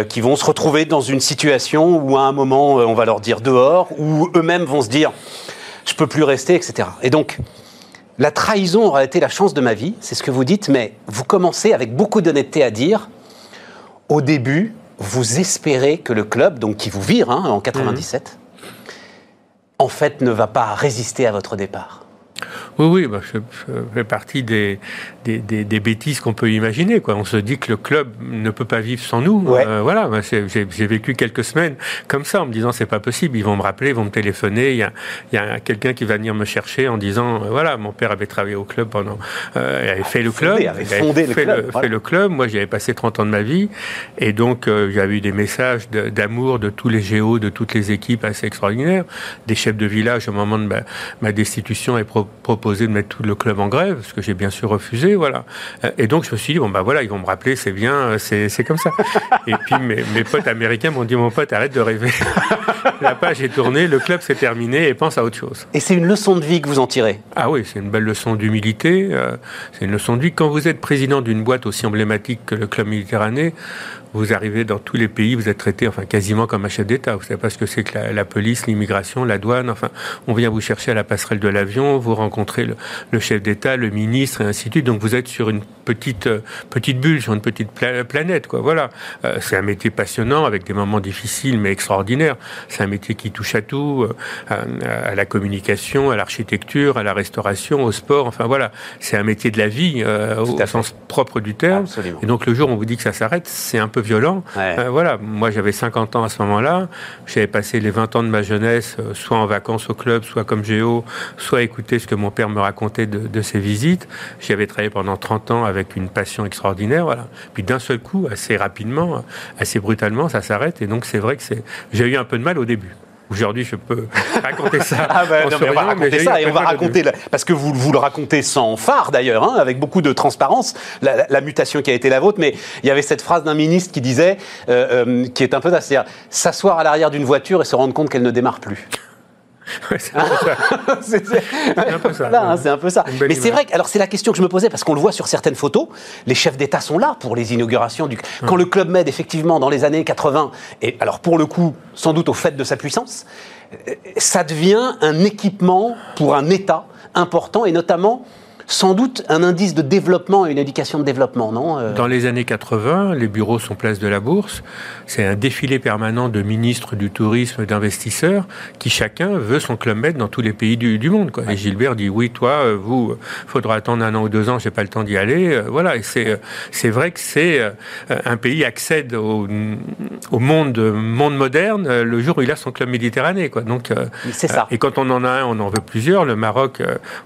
qui vont se retrouver dans une situation où à un moment on va leur dire dehors, où eux-mêmes vont se dire je peux plus rester, etc. Et donc la trahison aura été la chance de ma vie, c'est ce que vous dites, mais vous commencez avec beaucoup d'honnêteté à dire au début, vous espérez que le club, donc qui vous vire hein, en 97, en fait ne va pas résister à votre départ. Oui, oui, bah, je, fais partie des, des, des, bêtises qu'on peut imaginer. Quoi. On se dit que le club ne peut pas vivre sans nous. Euh, voilà, j'ai vécu quelques semaines comme ça en me disant c'est pas possible. Ils vont me rappeler, ils vont me téléphoner. Il y a, y a quelqu'un qui va venir me chercher en disant euh, voilà, mon père avait travaillé au club pendant, euh, il avait fait le club, il avait fondé fait, le, club, fait le club. Moi, j'y avais passé 30 ans de ma vie et donc j'avais eu des messages d'amour de, tous les géos, de toutes les équipes assez extraordinaires, des chefs de village au moment de ma, ma destitution et pro proposé de mettre tout le club en grève, ce que j'ai bien sûr refusé, voilà. Euh, et donc je me suis dit bon bah voilà, ils vont me rappeler, c'est bien, euh, c'est comme ça. [LAUGHS] et puis mes, mes potes américains m'ont dit mon pote arrête de rêver. [LAUGHS] La page est tournée, le club s'est terminé et pense à autre chose. Et c'est une leçon de vie que vous en tirez? Ah oui, c'est une belle leçon d'humilité. Euh, c'est une leçon de vie. Quand vous êtes président d'une boîte aussi emblématique que le club Méditerranée, vous arrivez dans tous les pays, vous êtes traité enfin quasiment comme un chef d'État. Vous savez pas ce que c'est que la, police, l'immigration, la douane. Enfin, on vient vous chercher à la passerelle de l'avion, vous rencontrez le, chef d'État, le ministre et ainsi de suite. Donc vous êtes sur une petite euh, petite bulle, sur une petite planète, quoi. Voilà. Euh, c'est un métier passionnant avec des moments difficiles mais extraordinaires. C'est un métier qui touche à tout, euh, à, la communication, à l'architecture, à la restauration, au sport. Enfin voilà, c'est un métier de la vie au sens propre du terme. Et donc le jour où on vous dit que ça s'arrête, c'est un peu violent. Euh, voilà, moi j'avais 50 ans à ce moment-là. J'avais passé les 20 ans de ma jeunesse, euh, soit en vacances au club, soit comme géo, soit écouter ce que mon père me racontait de, ses visites. J'y avais travaillé pendant 30 ans avec une passion extraordinaire. Voilà. Puis d'un seul coup, assez rapidement, assez brutalement, ça s'arrête. Et donc c'est vrai que j'ai eu un peu de mal au début. Aujourd'hui, je peux [LAUGHS] raconter ça. ah ben, on va raconter ça et on va raconter, parce que vous, vous le racontez sans phare d'ailleurs, hein, avec beaucoup de transparence, la, mutation qui a été la vôtre. Mais il y avait cette phrase d'un ministre qui disait, euh, euh, qui est un peu ça, c'est-à-dire s'asseoir à l'arrière d'une voiture et se rendre compte qu'elle ne démarre plus. [LAUGHS] c'est un peu [LAUGHS] ça. C'est un peu ça. Mais c'est vrai que, alors c'est la question que je me posais parce qu'on le voit sur certaines photos. Les chefs d'État sont là pour les inaugurations du. Quand le Club Med, effectivement, dans les années 80, et alors pour le coup, sans doute au fait de sa puissance, euh, ça devient un équipement pour un État important et notamment sans doute un indice de développement et une éducation de développement, non euh? Dans les années 80, les bureaux sont place de la Bourse. C'est un défilé permanent de ministres du tourisme, d'investisseurs, qui chacun veut son club med dans tous les pays du, monde. Quoi. Et Gilbert dit oui, toi, euh, vous, faudra attendre un an ou deux ans, j'ai pas le temps d'y aller. Euh, voilà. Et c'est c'est vrai que c'est un pays accède au, au monde monde moderne le jour où il a son club méditerranéen. Quoi. Donc c'est ça. Et quand on en a un, on en veut plusieurs. Le Maroc,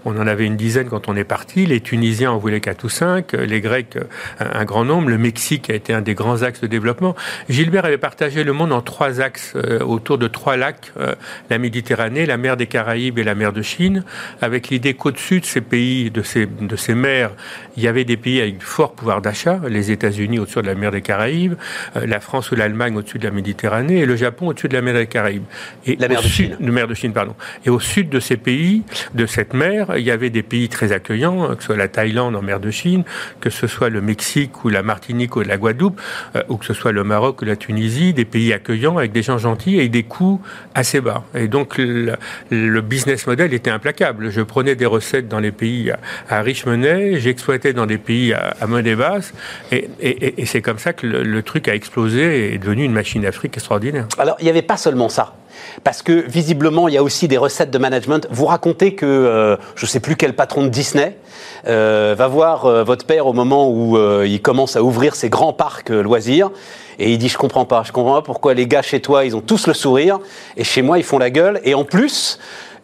on en avait une dizaine quand on est parti. Les Tunisiens en voulaient quatre ou cinq, les Grecs un grand nombre, le Mexique a été un des grands axes de développement. Gilbert avait partagé le monde en trois axes euh, autour de trois lacs, euh, la Méditerranée, la mer des Caraïbes et la mer de Chine, avec l'idée qu'au-dessus de ces pays, de ces, de ces mers, il y avait des pays avec fort pouvoir d'achat, les États-Unis au-dessus de la mer des Caraïbes, euh, la France ou l'Allemagne au-dessus de la Méditerranée et le Japon au-dessus de la mer des Caraïbes. Et la mer de Chine. De mer de Chine, pardon. Et au sud de ces pays, de cette mer, il y avait des pays très accueillants que ce soit la Thaïlande en mer de Chine, que ce soit le Mexique ou la Martinique ou la Guadeloupe, euh, ou que ce soit le Maroc ou la Tunisie, des pays accueillants avec des gens gentils et des coûts assez bas. Et donc le, business model était implacable. Je prenais des recettes dans les pays à, riche monnaie, j'exploitais dans des pays à, monnaie basse, et, c'est comme ça que le, truc a explosé et est devenu une machine d'Afrique extraordinaire. Alors il n'y avait pas seulement ça. Parce que visiblement, il y a aussi des recettes de management. Vous racontez que, euh, je ne sais plus quel patron de Disney, euh, va voir euh, votre père au moment où il commence à ouvrir ses grands parcs loisirs. Et il dit, je comprends pas, je comprends pas pourquoi les gars chez toi, ils ont tous le sourire, et chez moi, ils font la gueule. Et en plus,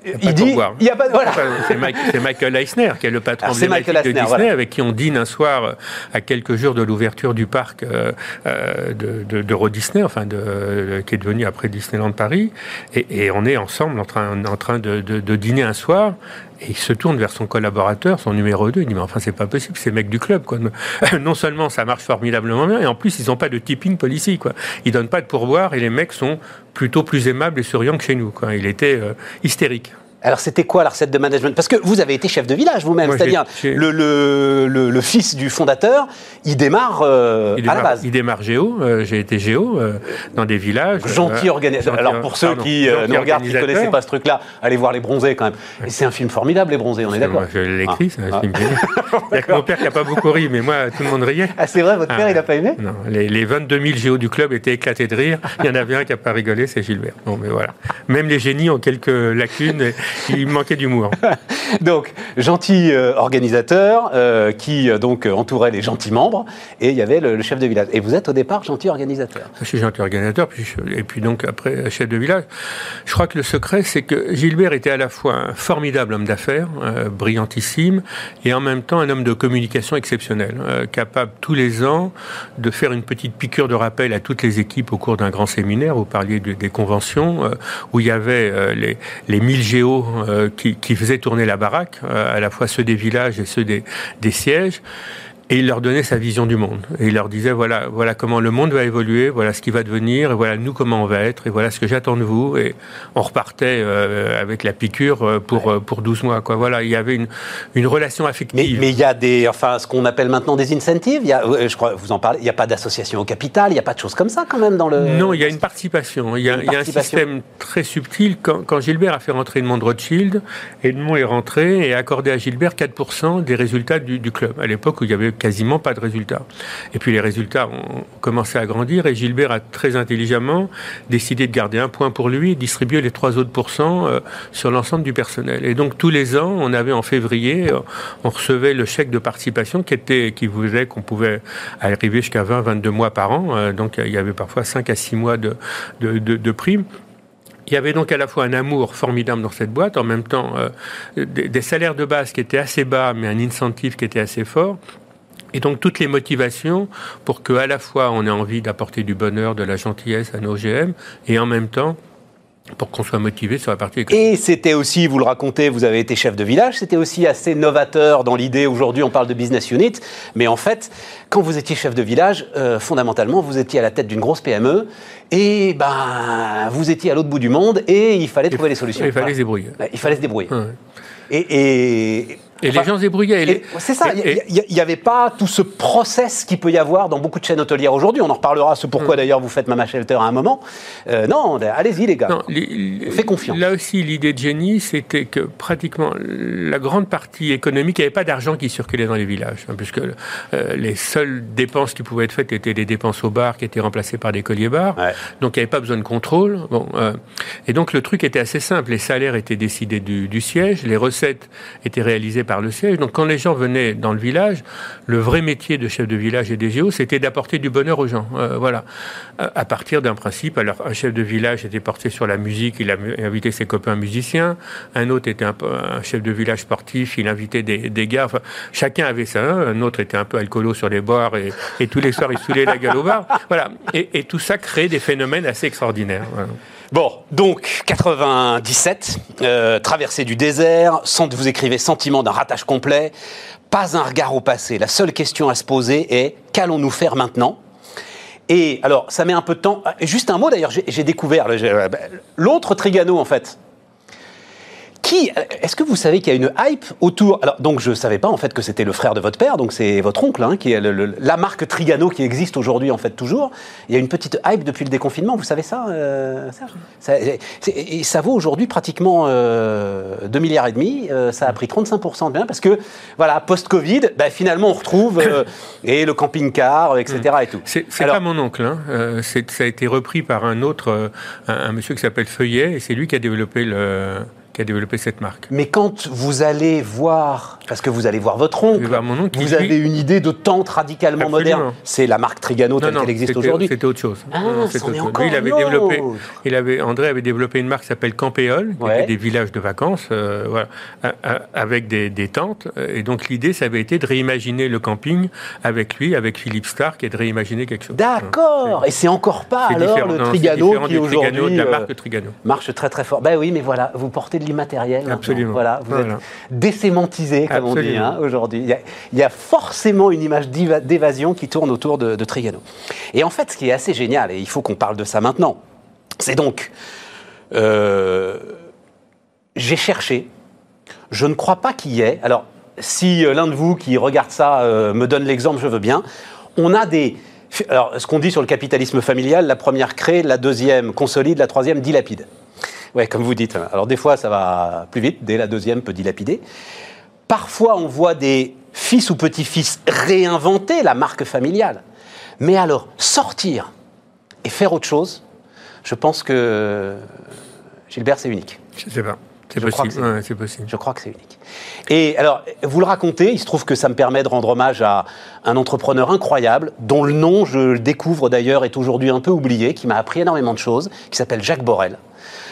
il dit, il y a pas voilà. C'est Michael Eisner qui est le patron de Disney, avec qui on dîne un soir euh, à quelques jours de l'ouverture du parc euh, euh, de, de, Disney, enfin de, qui est devenu après Disneyland Paris, et, et, on est ensemble en train, en train de, de dîner un soir, et il se tourne vers son collaborateur, son numéro 2, il dit, mais enfin, c'est pas possible, c'est mecs du club, quoi. [LAUGHS] Non seulement ça marche formidablement bien, et en plus, ils n'ont pas de tipping policy, quoi. Ils donnent pas de pourboire, et les mecs sont plutôt plus aimables et souriants que chez nous, quoi. Il était hystérique. Alors, c'était quoi la recette de management? Parce que vous avez été chef de village vous-même, c'est-à-dire le, le, le- le fils du fondateur, il démarre euh, Il à la démarre, base. il démarre géo. euh, j'ai été géo euh, dans des villages. Gentil organisateur. Alors pour ceux pardon, qui nous regardent, qui ne connaissaient pas ce truc-là, allez voir Les Bronzés quand même. Et c'est un film formidable, Les Bronzés, on est d'accord Moi, je l'ai écrit, Ah. c'est une génie. Il y a que mon père qui n'a pas beaucoup ri, mais moi, tout le monde riait. Ah c'est vrai, votre père, Ah. il a pas aimé? Non, les, les 22 000 géos du club étaient éclatés de rire. Il y en avait un qui n'a pas rigolé, c'est Gilbert. Bon, mais voilà. Même les génies ont quelques lacunes. et il manquait d'humour. [LAUGHS] Donc, gentil euh, organisateur euh, qui euh, donc entourait les gentils membres, et il y avait le, le chef de village. Et vous êtes au départ gentil organisateur. Je suis gentil organisateur, puis je- et puis donc après chef de village. Je crois que le secret, c'est que Gilbert était à la fois un formidable homme d'affaires, euh, brillantissime, et en même temps un homme de communication exceptionnel, euh, capable tous les ans de faire une petite piqûre de rappel à toutes les équipes au cours d'un grand séminaire. Vous parliez de- des conventions, euh, où il y avait euh, les, les 1000 géos euh, qui, qui faisaient tourner la baraque, euh, à la fois ceux des villages et ceux des, des sièges. Et il leur donnait sa vision du monde. Et il leur disait, voilà, voilà comment le monde va évoluer, voilà ce qui va devenir, et voilà nous comment on va être, et voilà ce que j'attends de vous. Et on repartait euh, avec la piqûre euh, pour, euh, pour 12 mois. Quoi. Voilà, il y avait une, une relation affective. mais il y a des, enfin, ce qu'on appelle maintenant des incentives. Il y a, je crois, vous en parlez. Il n'y a pas d'association au capital. Il n'y a pas de choses comme ça quand même dans le. Non, il y a une participation. Il y a, Une il y a un système très subtil. Quand, quand Gilbert a fait rentrer Edmond de Rothschild, Edmond est rentré et a accordé à Gilbert 4% des résultats du, du club, à l'époque où il n'y avait quasiment pas de résultats. Et puis les résultats ont commencé à grandir et Gilbert a très intelligemment décidé de garder un point pour lui et distribuer les trois autres pourcents euh, sur l'ensemble du personnel. Et donc tous les ans, on avait en février, euh, on recevait le chèque de participation qui était, qui voulait qu'on pouvait arriver jusqu'à 20, 22 mois par an. Euh, donc il y avait parfois 5 à 6 mois de, de, de, primes. Il y avait donc à la fois un amour formidable dans cette boîte, en même temps des salaires de base qui étaient assez bas, mais un incentive qui était assez fort. Et donc toutes les motivations pour que à la fois on ait envie d'apporter du bonheur, de la gentillesse à nos GM, et en même temps pour qu'on soit motivé sur la partie économique. Et c'était aussi, vous le racontez, vous avez été chef de village, c'était aussi assez novateur dans l'idée, aujourd'hui on parle de business unit, mais en fait, quand vous étiez chef de village, euh, fondamentalement, vous étiez à la tête d'une grosse PME, et ben, vous étiez à l'autre bout du monde, et il fallait trouver les solutions. Il fallait se débrouiller. Il fallait se débrouiller. Ouais. Et, et, Et enfin, les gens se débrouillaient. Les- C'est ça, il n'y avait pas tout ce process qu'il peut y avoir dans beaucoup de chaînes hôtelières aujourd'hui. On en reparlera, ce pourquoi d'ailleurs vous faites Mama Shelter à un moment. Euh, non, allez-y les gars. Non, les- Fais confiance. Là aussi, l'idée de génie, c'était que pratiquement la grande partie économique, il n'y avait pas d'argent qui circulait dans les villages, hein, puisque euh, les seules dépenses qui pouvaient être faites étaient des dépenses au bar qui étaient remplacées par des colliers bars. Ouais. Donc il n'y avait pas besoin de contrôle. Bon, euh, et donc le truc était assez simple. Les salaires étaient décidés du, du siège, les recettes étaient réalisées par le siège. Donc quand les gens venaient dans le village, le vrai métier de chef de village et des géos, c'était d'apporter du bonheur aux gens. Euh, voilà. À, partir d'un principe, alors un chef de village était porté sur la musique, il invité ses copains musiciens. Un autre était un, chef de village sportif, il invitait des, gars. Chacun avait ça. hein. Un autre était un peu alcoolo sur les bars et, tous les soirs il saoulait la gueule au bar. Voilà. Et, tout ça créait des phénomènes assez extraordinaires. Bon, donc 97, euh, traversée du désert, sans, vous écrivez sentiment d'un ratage complet, pas un regard au passé. La seule question à se poser est qu'allons-nous faire maintenant? Et alors, ça met un peu de temps. Ah, Juste un mot d'ailleurs, j'ai découvert euh, bah, l'autre Trigano en fait. Qui Est-ce que vous savez qu'il y a une hype autour? Alors, donc, je ne savais pas en fait que c'était le frère de votre père, donc c'est votre oncle, hein, qui est le- le- la marque Trigano qui existe aujourd'hui en fait toujours. Il y a une petite hype depuis le déconfinement, vous savez ça, euh, Serge ça, Et ça vaut aujourd'hui pratiquement euh, 2 milliards et demi. euh, ça a pris 35% de bien parce que, voilà, post-Covid, bah, finalement, on retrouve euh, [COUGHS] et le camping-car, etc. Et tout. C'est pas mon oncle. Hein. Euh, ça a été repris par un autre, un, un monsieur qui s'appelle Feuillet, et c'est lui qui a développé le, qui a développé cette marque. Mais quand vous allez voir, parce que vous allez voir votre oncle, Je vais voir mon oncle qui, vous lui- avez une idée de tente radicalement Absolument. moderne. C'est la marque Trigano telle qu'elle existe aujourd'hui. C'était autre chose. Ah, Non, est Lui, il avait une développé, autre. il avait, André avait développé une marque qui s'appelle Campéole, qui Ouais. était des villages de vacances, euh, voilà, avec des, des tentes. Et donc l'idée, ça avait été de réimaginer le camping avec lui, avec Philippe Stark, et de réimaginer quelque chose. D'accord. Et c'est encore pas alors le Trigano qui aujourd'hui euh, marque Trigano. marche très très fort. Ben oui, mais voilà, vous portez de l'immatériel. Absolument. Voilà, vous Voilà. êtes désémantisé, comme on dit hein, aujourd'hui. Il, y a- il y a forcément une image d'éva- d'évasion qui tourne autour de, de Trigano. Et en fait, ce qui est assez génial, et il faut qu'on parle de ça maintenant, c'est donc euh, j'ai cherché. Je ne crois pas qu'il y ait. Alors, si euh, l'un de vous qui regarde ça euh, me donne l'exemple, je veux bien. On a des. Alors, ce qu'on dit sur le capitalisme familial, la première crée, la deuxième consolide, la troisième dilapide. Ouais, comme vous dites. Alors, des fois, ça va plus vite. Dès la deuxième, peut dilapider. Parfois, on voit des fils ou petits-fils réinventer la marque familiale. Mais alors, sortir et faire autre chose, je pense que Gilbert, c'est unique. Je sais pas. C'est possible. c'est possible. Je crois que c'est unique. Et alors, vous le racontez, il se trouve que ça me permet de rendre hommage à un entrepreneur incroyable, dont le nom, je le découvre d'ailleurs, est aujourd'hui un peu oublié, qui m'a appris énormément de choses, qui s'appelle Jacques Borel.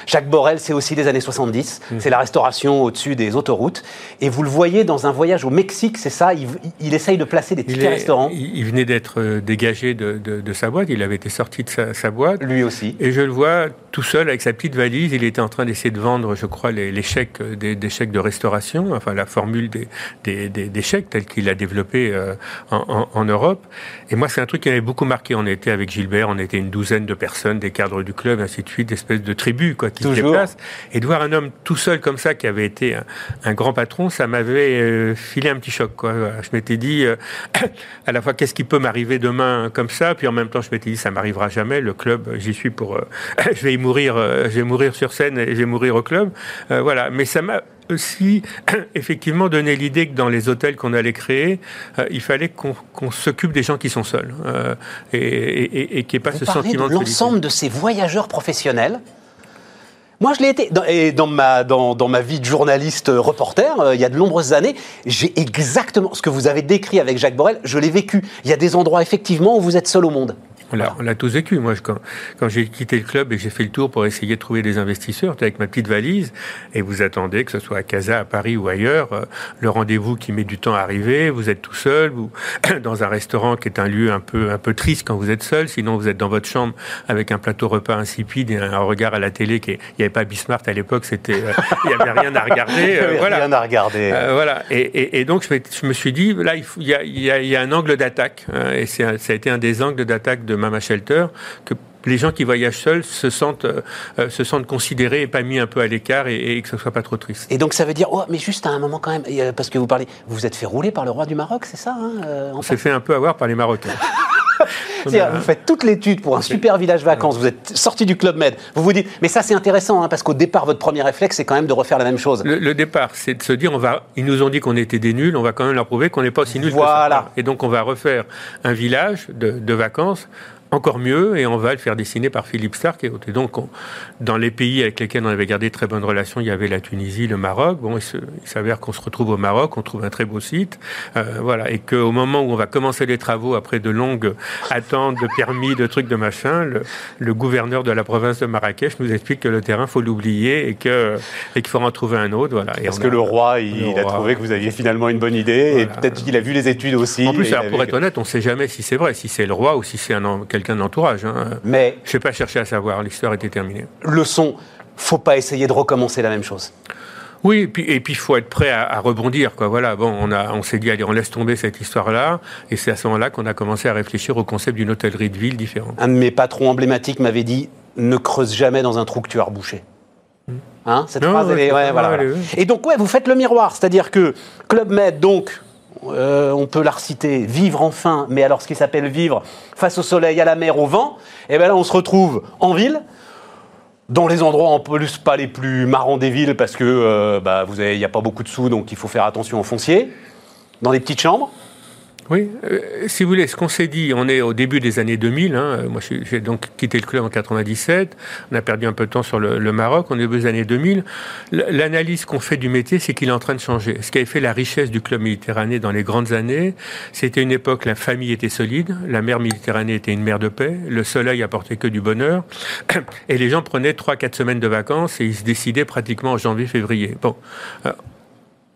Jacques Borel, c'est aussi des années 70. Mm. C'est la restauration au-dessus des autoroutes. Et vous le voyez dans un voyage au Mexique, c'est ça il, essaye de placer des tickets restaurants. Il, venait d'être euh, dégagé de, sa boîte. Il avait été sorti de sa, boîte. Lui aussi. Et je le vois tout seul avec sa petite valise. Il était en train d'essayer de vendre, je crois, les, chèques, euh, des, chèques de restauration, enfin la formule des, des, chèques telle qu'il a développé euh, en, Europe. Et moi, c'est un truc qui m'avait beaucoup marqué. On était avec Gilbert, on était une douzaine de personnes, des cadres du club, ainsi de suite, d'espèces de tribus, quoi, qui se déplacent. Et de voir un homme tout seul comme ça, qui avait été un, grand patron, ça m'avait euh, filé un petit choc. Quoi. Je m'étais dit, euh, [COUGHS] à la fois, qu'est-ce qui peut m'arriver demain comme ça Puis en même temps, je m'étais dit, ça m'arrivera jamais. Le club, j'y suis pour... Euh, [COUGHS] je vais y mourir, je vais mourir sur scène et je vais mourir au club. voilà. Mais ça m'a aussi [COUGHS] effectivement donné l'idée que dans les hôtels qu'on allait créer, il fallait qu'on s'occupe des gens qui sont seuls et, et, et, qu'il n'y ait pas ce sentiment de l'ensemble de ces voyageurs professionnels moi, je l'ai été. Dans, et dans ma, dans, dans, ma vie de journaliste euh, reporter, euh, il y a de nombreuses années, j'ai exactement ce que vous avez décrit avec Jacques Borel, je l'ai vécu. Il y a des endroits, effectivement, où vous êtes seul au monde. On l'a tous vécu. Moi, quand, quand j'ai quitté le club et j'ai fait le tour pour essayer de trouver des investisseurs, avec ma petite valise, et vous attendez, que ce soit à Casa, à Paris ou ailleurs, euh, le rendez-vous qui met du temps à arriver, vous êtes tout seul, vous, [CLEARS THROAT] dans un restaurant qui est un lieu un peu, un peu triste quand vous êtes seul, sinon vous êtes dans votre chambre avec un plateau repas insipide et un regard à la télé qui il n'y avait pas Bismarck à l'époque, c'était, euh, il n'y avait [LAUGHS] rien à regarder. Euh, voilà. Rien à regarder. voilà. Et, et, donc, je me, suis dit, là, il, y, a, il y, a, un angle d'attaque, hein, et ça a été un des angles d'attaque de Mama Shelter, que les gens qui voyagent seuls se sentent, euh, se sentent considérés et pas mis un peu à l'écart et, que ce soit pas trop triste. Et donc ça veut dire, oh, mais juste à un moment quand même, parce que vous parlez, vous vous êtes fait rouler par le roi du Maroc, c'est ça hein, euh, On s'est fait un peu avoir par les Marocains. [LAUGHS] [LAUGHS] vous faites toute l'étude pour un super village vacances, vous êtes sorti du Club Med, vous vous dites, mais ça c'est intéressant, hein, parce qu'au départ, votre premier réflexe, c'est quand même de refaire la même chose. Le, départ, c'est de se dire, on va, ils nous ont dit qu'on était des nuls, on va quand même leur prouver qu'on n'est pas aussi nuls voilà. que ça. Et donc on va refaire un village de, de vacances encore mieux, et on va le faire dessiner par Philippe Stark. Et, donc, dans les pays avec lesquels on avait gardé très bonnes relations, il y avait la Tunisie, le Maroc. Bon, il, s'avère qu'on se retrouve au Maroc, on trouve un très beau site, euh, voilà, et qu'au moment où on va commencer les travaux, après de longues attentes de permis, de trucs, de machin, le, gouverneur de la province de Marrakech nous explique que le terrain, faut l'oublier et que et qu'il faut en trouver un autre, voilà. Et Parce que le roi, il, a trouvé que vous aviez finalement une bonne idée, et peut-être qu'il a vu les études aussi. En plus, pour être honnête, on ne sait jamais si c'est vrai, si c'est le roi ou si c'est un quelqu'un de l'entourage. Hein. Mais je n'ai pas cherché à savoir, l'histoire était terminée. Leçon, faut pas essayer de recommencer la même chose. Oui, et puis et puis il faut être prêt à, rebondir quoi. Voilà, bon, on a on s'est dit allez, on laisse tomber cette histoire-là et c'est à ce moment-là qu'on a commencé à réfléchir au concept d'une hôtellerie de ville différente. Un de mes patrons emblématiques m'avait dit ne creuse jamais dans un trou que tu as rebouché. Hmm. Hein, cette phrase, elle est, ouais, voilà. Et donc, ouais, vous faites le miroir, c'est-à-dire que Club Med, donc, euh, on peut la reciter, vivre enfin, mais alors ce qui s'appelle vivre face au soleil, à la mer, au vent, et eh bien là on se retrouve en ville, dans les endroits en plus pas les plus marrants des villes parce que euh, bah, il n'y a pas beaucoup de sous donc il faut faire attention aux fonciers, dans des petites chambres, oui, euh, si vous voulez, ce qu'on s'est dit, on est au début des années 2000. Hein, moi, j'ai donc quitté le club en 97. On a perdu un peu de temps sur le, Maroc. On est au début des années 2000. L'analyse qu'on fait du métier, c'est qu'il est en train de changer. Ce qui avait fait la richesse du club Méditerranée dans les grandes années, c'était une époque la famille était solide, la mer Méditerranée était une mer de paix, le soleil apportait que du bonheur, [COUGHS] et les gens prenaient 3-4 semaines de vacances et ils se décidaient pratiquement en janvier-février. Bon, euh,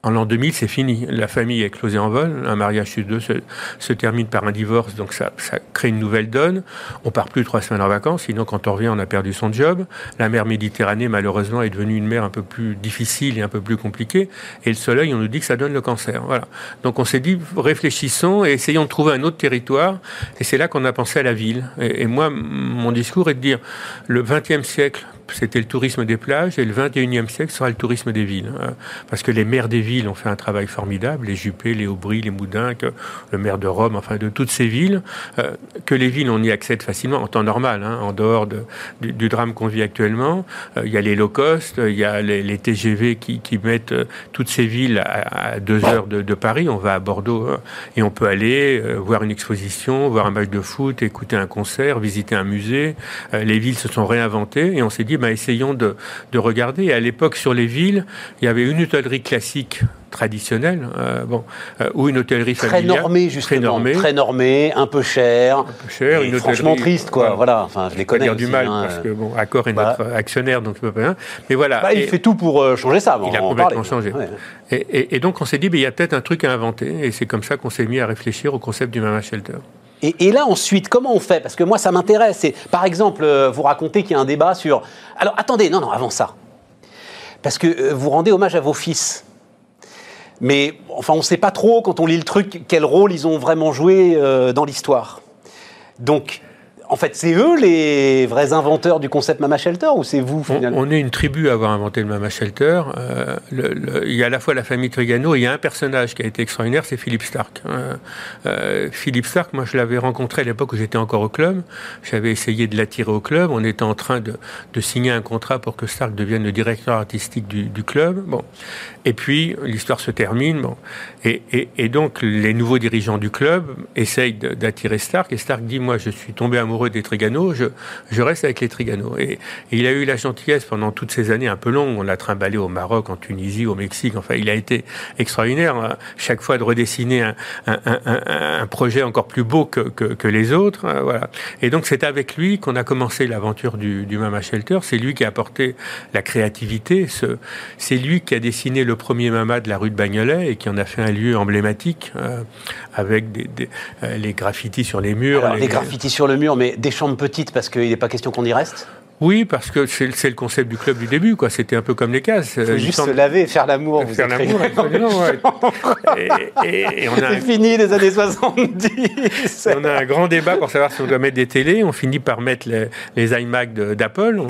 en l'an 2000, c'est fini. La famille est closée en vol. Un mariage sur deux se, termine par un divorce, donc ça, crée une nouvelle donne. On part plus trois semaines en vacances, sinon quand on revient, on a perdu son job. La mer Méditerranée, malheureusement, est devenue une mer un peu plus difficile et un peu plus compliquée. Et le soleil, on nous dit que ça donne le cancer. Voilà. Donc on s'est dit, réfléchissons et essayons de trouver un autre territoire. Et c'est là qu'on a pensé à la ville. Et, et moi, mon discours est de dire, le XXe siècle, c'était le tourisme des plages, et le 21e siècle sera le tourisme des villes. Hein. parce que les maires des villes ont fait un travail formidable, les Juppé, les Aubry, les Moudins, le maire de Rome, enfin de toutes ces villes, euh, que les villes, on y accède facilement en temps normal, hein, en dehors de, du, drame qu'on vit actuellement. Euh, il y a les low cost, il y a les, TGV qui, mettent euh, toutes ces villes à, deux heures de, de, Paris. On va à Bordeaux hein, et on peut aller voir une exposition, voir un match de foot, écouter un concert, visiter un musée. les villes se sont réinventées et on s'est dit, bah, essayons de, de regarder. Et à l'époque, sur les villes, il y avait une hôtellerie classique traditionnelle, euh, bon, euh, ou une hôtellerie très normée justement, très normée, très normée, un peu cher, un peu cher, une franchement triste quoi. Voilà, enfin je les connais. Dire du mal hein, parce que bon, Accor est bah. notre actionnaire donc pas hein. Mais voilà. Bah, il fait tout pour euh, changer ça. il a complètement changé. Et, donc on s'est dit, il y a peut-être un truc à inventer, et c'est comme ça qu'on s'est mis à réfléchir au concept du Mama Shelter. Et, là, ensuite, comment on fait? Parce que moi, ça m'intéresse. Par exemple, vous racontez qu'il y a un débat sur. Alors, attendez, non, non, avant ça. Parce que vous rendez hommage à vos fils. Mais enfin, on ne sait pas trop, quand on lit le truc, quel rôle ils ont vraiment joué euh, dans l'histoire. Donc, en fait, c'est eux les vrais inventeurs du concept Mama Shelter ou c'est vous finalement on, est une tribu à avoir inventé le Mama Shelter. Euh, il y a à la fois la famille Trigano et il y a un personnage qui a été extraordinaire, c'est Philippe Stark. Euh, euh, Philippe Stark, moi je l'avais rencontré à l'époque où j'étais encore au club. J'avais essayé de l'attirer au club. On était en train de, de, signer un contrat pour que Stark devienne le directeur artistique du, du club. Bon. Et puis l'histoire se termine. Bon. Et, et, et, donc les nouveaux dirigeants du club essayent d'attirer Stark et Stark dit moi je suis tombé amoureux des Trigano, je, je reste avec les Trigano. Et, il a eu la gentillesse pendant toutes ces années un peu longues, on l'a trimballé au Maroc, en Tunisie, au Mexique, enfin il a été extraordinaire, hein. chaque fois de redessiner un, un, un, un projet encore plus beau que, que, que les autres. Hein, voilà. Et donc c'est avec lui qu'on a commencé l'aventure du, du Mama Shelter, c'est lui qui a apporté la créativité, c'est lui qui a dessiné le premier Mama de la rue de Bagnolet et qui en a fait un lieu emblématique euh, avec des, des, euh, les graffitis sur les murs. les, les graffitis sur le mur, mais des chambres petites parce qu'il n'est pas question qu'on y reste? Oui, parce que c'est le concept du club du début, quoi. C'était un peu comme les cases. Il faut juste se laver et faire l'amour. Faire l'amour, absolument. [LAUGHS] et, C'est fini les années 70. on a un grand débat pour savoir si on doit mettre des télés. On finit par mettre les, iMac d'Apple,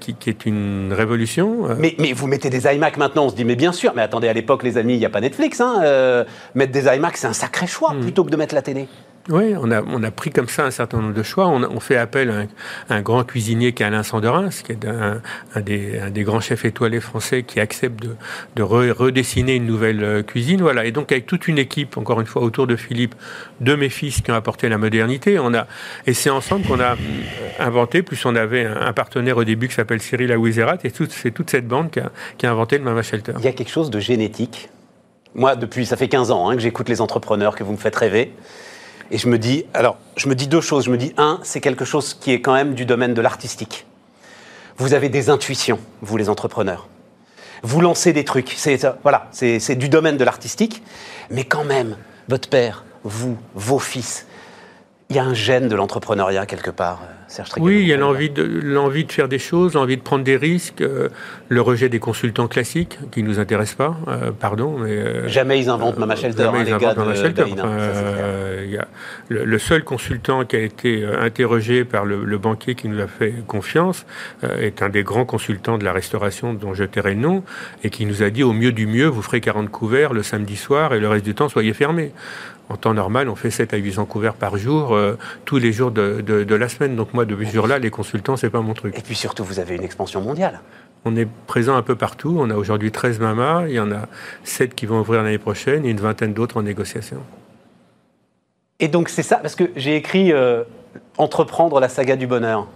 qui, est une révolution. Mais, mais, vous mettez des iMac maintenant, on se dit, mais bien sûr. Mais attendez, à l'époque, les amis, il n'y a pas Netflix. Hein, euh, mettre des iMac, c'est un sacré choix hmm. plutôt que de mettre la télé. Oui, on a, on a pris comme ça un certain nombre de choix. On, on fait appel à un, grand cuisinier qui est Alain Sanderin, qui est un, un, des, un, des, grands chefs étoilés français qui accepte de, de redessiner une nouvelle euh, cuisine. Voilà. Et donc, avec toute une équipe, encore une fois, autour de Philippe, de mes fils qui ont apporté la modernité, on a, et c'est ensemble qu'on a inventé, plus on avait un, partenaire au début qui s'appelle Cyril Aouizerat, et c'est toute cette bande qui a, qui a inventé le Mama Shelter. Il y a quelque chose de génétique. Moi, depuis, ça fait 15 ans hein, que j'écoute les entrepreneurs, que vous me faites rêver. Et je me dis, alors, je me dis deux choses. Je me dis, un, c'est quelque chose qui est quand même du domaine de l'artistique. Vous avez des intuitions, vous les entrepreneurs. Vous lancez des trucs. C'est voilà, c'est du domaine de l'artistique. Mais quand même, votre père, vous, vos fils, il y a un gène de l'entrepreneuriat quelque part. Oui, il y a l'envie de, l'envie de faire des choses, l'envie de prendre des risques, euh, le rejet des consultants classiques qui ne nous intéressent pas, euh, pardon. Mais, euh, jamais ils inventent Mama Shelter, jamais hein, ils inventent Mama Shelter. y a le, seul consultant qui a été interrogé par le, banquier qui nous a fait confiance est un des grands consultants de la restauration dont je tairai le nom et qui nous a dit au mieux du mieux, vous ferez 40 couverts le samedi soir et le reste du temps, soyez fermés. En temps normal, on fait 7 à 800 couverts par jour, tous les jours de, de, de la semaine. Donc moi, de ce jour-là, les consultants, c'est pas mon truc. Et puis surtout, vous avez une expansion mondiale. On est présent un peu partout. On a aujourd'hui 13 mamas. Il y en a 7 qui vont ouvrir l'année prochaine et une vingtaine d'autres en négociation. Et donc, c'est ça, parce que j'ai écrit euh, Entreprendre la saga du bonheur.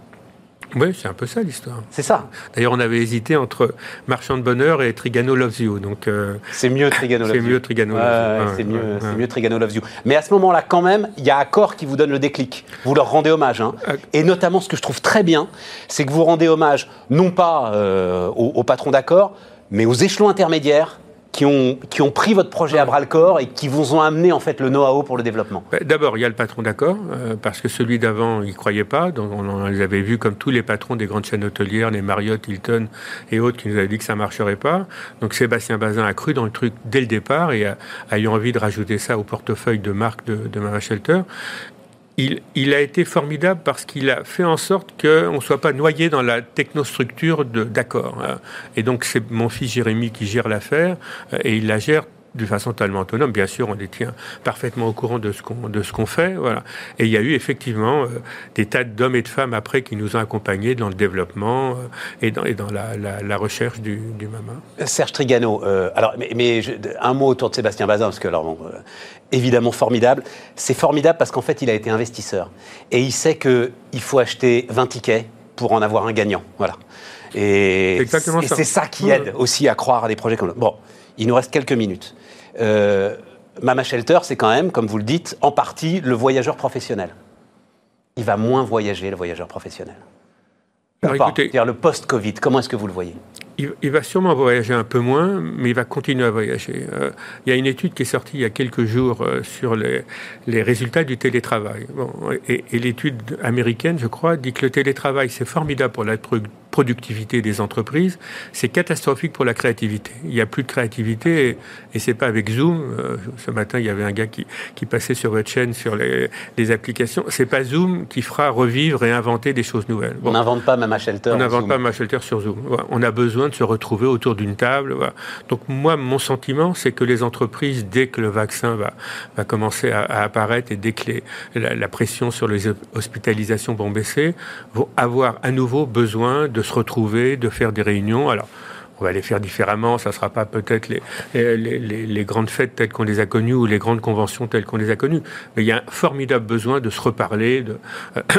Oui, c'est un peu ça l'histoire. C'est ça. D'ailleurs, on avait hésité entre Marchand de Bonheur et Trigano Loves You. Donc, euh, c'est mieux Trigano Loves You. C'est mieux Trigano Loves You. c'est mieux, mieux, Trigano Loves You. Mais à ce moment-là, quand même, il y a Accor qui vous donne le déclic. Vous leur rendez hommage. Hein. Ah. Et notamment, ce que je trouve très bien, c'est que vous rendez hommage non pas euh, au, au patron d'Accor, mais aux échelons intermédiaires qui ont, qui ont pris votre projet à bras le corps et qui vous ont amené en fait le know-how pour le développement bah, D'abord, il y a le patron d'accord, euh, parce que celui d'avant, il croyait pas. Donc on, les avait vus comme tous les patrons des grandes chaînes hôtelières, les Marriott, Hilton et autres, qui nous avaient dit que ça marcherait pas. Donc Sébastien Bazin a cru dans le truc dès le départ et a, eu envie de rajouter ça au portefeuille de marque de, de Shelter il, a été formidable parce qu'il a fait en sorte qu'on ne soit pas noyé dans la technostructure d'accord. Hein. Et donc, c'est mon fils Jérémy qui gère l'affaire euh, et il la gère de façon totalement autonome. Bien sûr, on les tient parfaitement au courant de ce qu'on de ce qu'on fait, voilà. Et il y a eu effectivement euh, des tas d'hommes et de femmes après qui nous ont accompagnés dans le développement euh, et dans et dans la, la, recherche du, du MAMA. Serge Trigano, euh, alors mais, mais un mot autour de Sébastien Bazin parce que alors bon, évidemment formidable. C'est formidable parce qu'en fait, il a été investisseur et il sait que il faut acheter 20 tickets pour en avoir un gagnant, voilà. Et c'est ça qui aide aussi à croire à des projets comme ça. Bon, il nous reste quelques minutes. Euh, Mama Shelter, c'est quand même, comme vous le dites, en partie le voyageur professionnel. Il va moins voyager, le voyageur professionnel. dire le post-Covid, comment est-ce que vous le voyez? il, va sûrement voyager un peu moins, mais il va continuer à voyager. Euh, il y a une étude qui est sortie il y a quelques jours euh, sur les, les, résultats du télétravail. Bon, et, et l'étude américaine, je crois, dit que le télétravail, c'est formidable pour la productivité des entreprises, c'est catastrophique pour la créativité. Il n'y a plus de créativité et, et c'est pas avec Zoom. Euh, ce matin, il y avait un gars qui, qui passait sur votre chaîne sur les, les applications. C'est pas Zoom qui fera revivre et inventer des choses nouvelles. on n'invente pas Mama Shelter. On n'invente pas Mama Shelter sur Zoom. On a besoin de se retrouver autour d'une table. Donc moi, mon sentiment, c'est que les entreprises, dès que le vaccin va, va commencer à, à apparaître et dès que les, la, la pression sur les hospitalisations vont baisser, vont avoir à nouveau besoin de se retrouver, de faire des réunions. Alors, on va les faire différemment. Ça ne sera pas peut-être les, les, les, les, grandes fêtes telles qu'on les a connues ou les grandes conventions telles qu'on les a connues. Mais il y a un formidable besoin de se reparler de,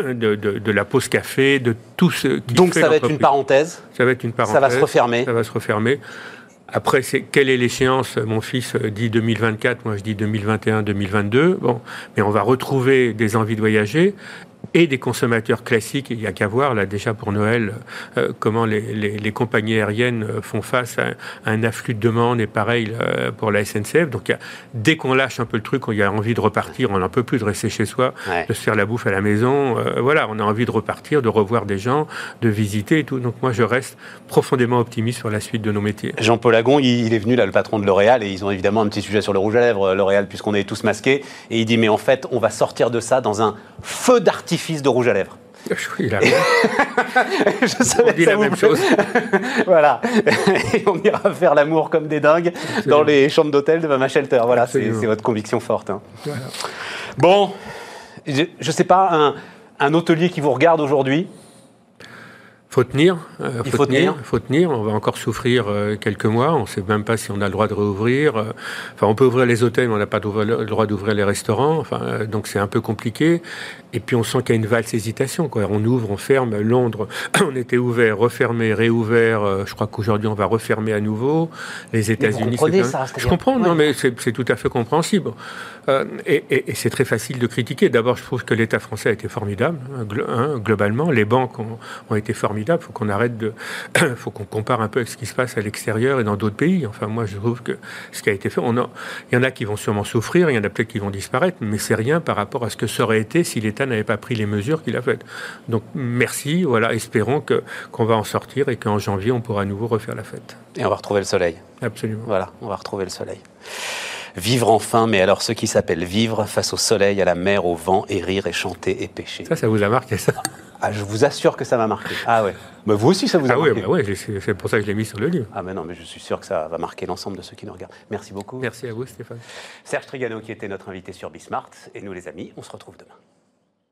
[COUGHS] de, de, de la pause café, de tout ce qui Donc ça va être une parenthèse Ça va être une parenthèse. Ça va se refermer Ça va se refermer. Après, c'est quelle est l'échéance? Mon fils dit 2024, moi je dis 2021, 2022. Bon, mais on va retrouver des envies de voyager et des consommateurs classiques. Il n'y a qu'à voir, là, déjà pour Noël, euh, comment les, les, les, compagnies aériennes euh, font face à, un afflux de demandes et pareil euh, pour la SNCF. Donc, y a, dès qu'on lâche un peu le truc, on a envie de repartir, on n'en peut plus de rester chez soi, ouais. de se faire la bouffe à la maison. Euh, voilà, on a envie de repartir, de revoir des gens, de visiter et tout. Donc, moi, je reste profondément optimiste sur la suite de nos métiers. Jean-Paul Agon, il, il, est venu, là, le patron de L'Oréal, et ils ont évidemment un petit sujet sur le rouge à lèvres, L'Oréal, puisqu'on est tous masqués. Et il dit, mais en fait, on va sortir de ça dans un feu d'artifice de rouge à lèvres. [LAUGHS] Il a [LAUGHS] je savais on dit la même chose. [LAUGHS] voilà. Et on ira faire l'amour comme des dingues Absolument. dans les chambres d'hôtel de Mama Shelter. Voilà, c'est votre conviction forte. Hein. Voilà. Bon, je ne sais pas, un, un hôtelier qui vous regarde aujourd'hui, faut tenir, euh, faut, faut, tenir, faut tenir. On va encore souffrir euh, quelques mois. On ne sait même pas si on a le droit de réouvrir. Euh, enfin, on peut ouvrir les hôtels, mais on n'a pas le droit d'ouvrir les restaurants. Enfin, euh, donc c'est un peu compliqué. Et puis on sent qu'il y a une valse hésitation. Quoi. On ouvre, on ferme. Londres, [CLEARS THROAT] on était ouvert, refermé, réouvert. Je crois qu'aujourd'hui on va refermer à nouveau. Les États-Unis. Je comprends. Ouais. Non, mais c'est tout à fait compréhensible. Et, et, et c'est très facile de critiquer. D'abord, je trouve que l'État français a été formidable, hein, globalement. Les banques ont, ont été formidables. Il faut qu'on arrête de. [CLEARS THROAT] Faut qu'on compare un peu avec ce qui se passe à l'extérieur et dans d'autres pays. Enfin, moi, je trouve que ce qui a été fait, on a, il y en a qui vont sûrement souffrir, il y en a peut-être qui vont disparaître, mais c'est rien par rapport à ce que ça aurait été si l'État n'avait pas pris les mesures qu'il a faites. Donc, merci. Voilà, espérons que qu'on va en sortir et qu'en janvier, on pourra à nouveau refaire la fête. Et on va retrouver le soleil. Absolument. Voilà, on va retrouver le soleil. Vivre enfin, mais alors ce qui s'appelle vivre face au soleil, à la mer, au vent, et rire, et chanter, et pêcher. Ça, ça vous a marqué, ça? Ah, Je vous assure que ça m'a marqué. Ah ouais. Mais vous aussi, ça vous a ah marqué. Oui, bah ouais, c'est pour ça que je l'ai mis sur le livre. Ah mais non, mais je suis sûr que ça va marquer l'ensemble de ceux qui nous regardent. Merci beaucoup. Merci à vous, Stéphane. Serge Trigano qui était notre invité sur Bismart. Et nous, les amis, on se retrouve demain.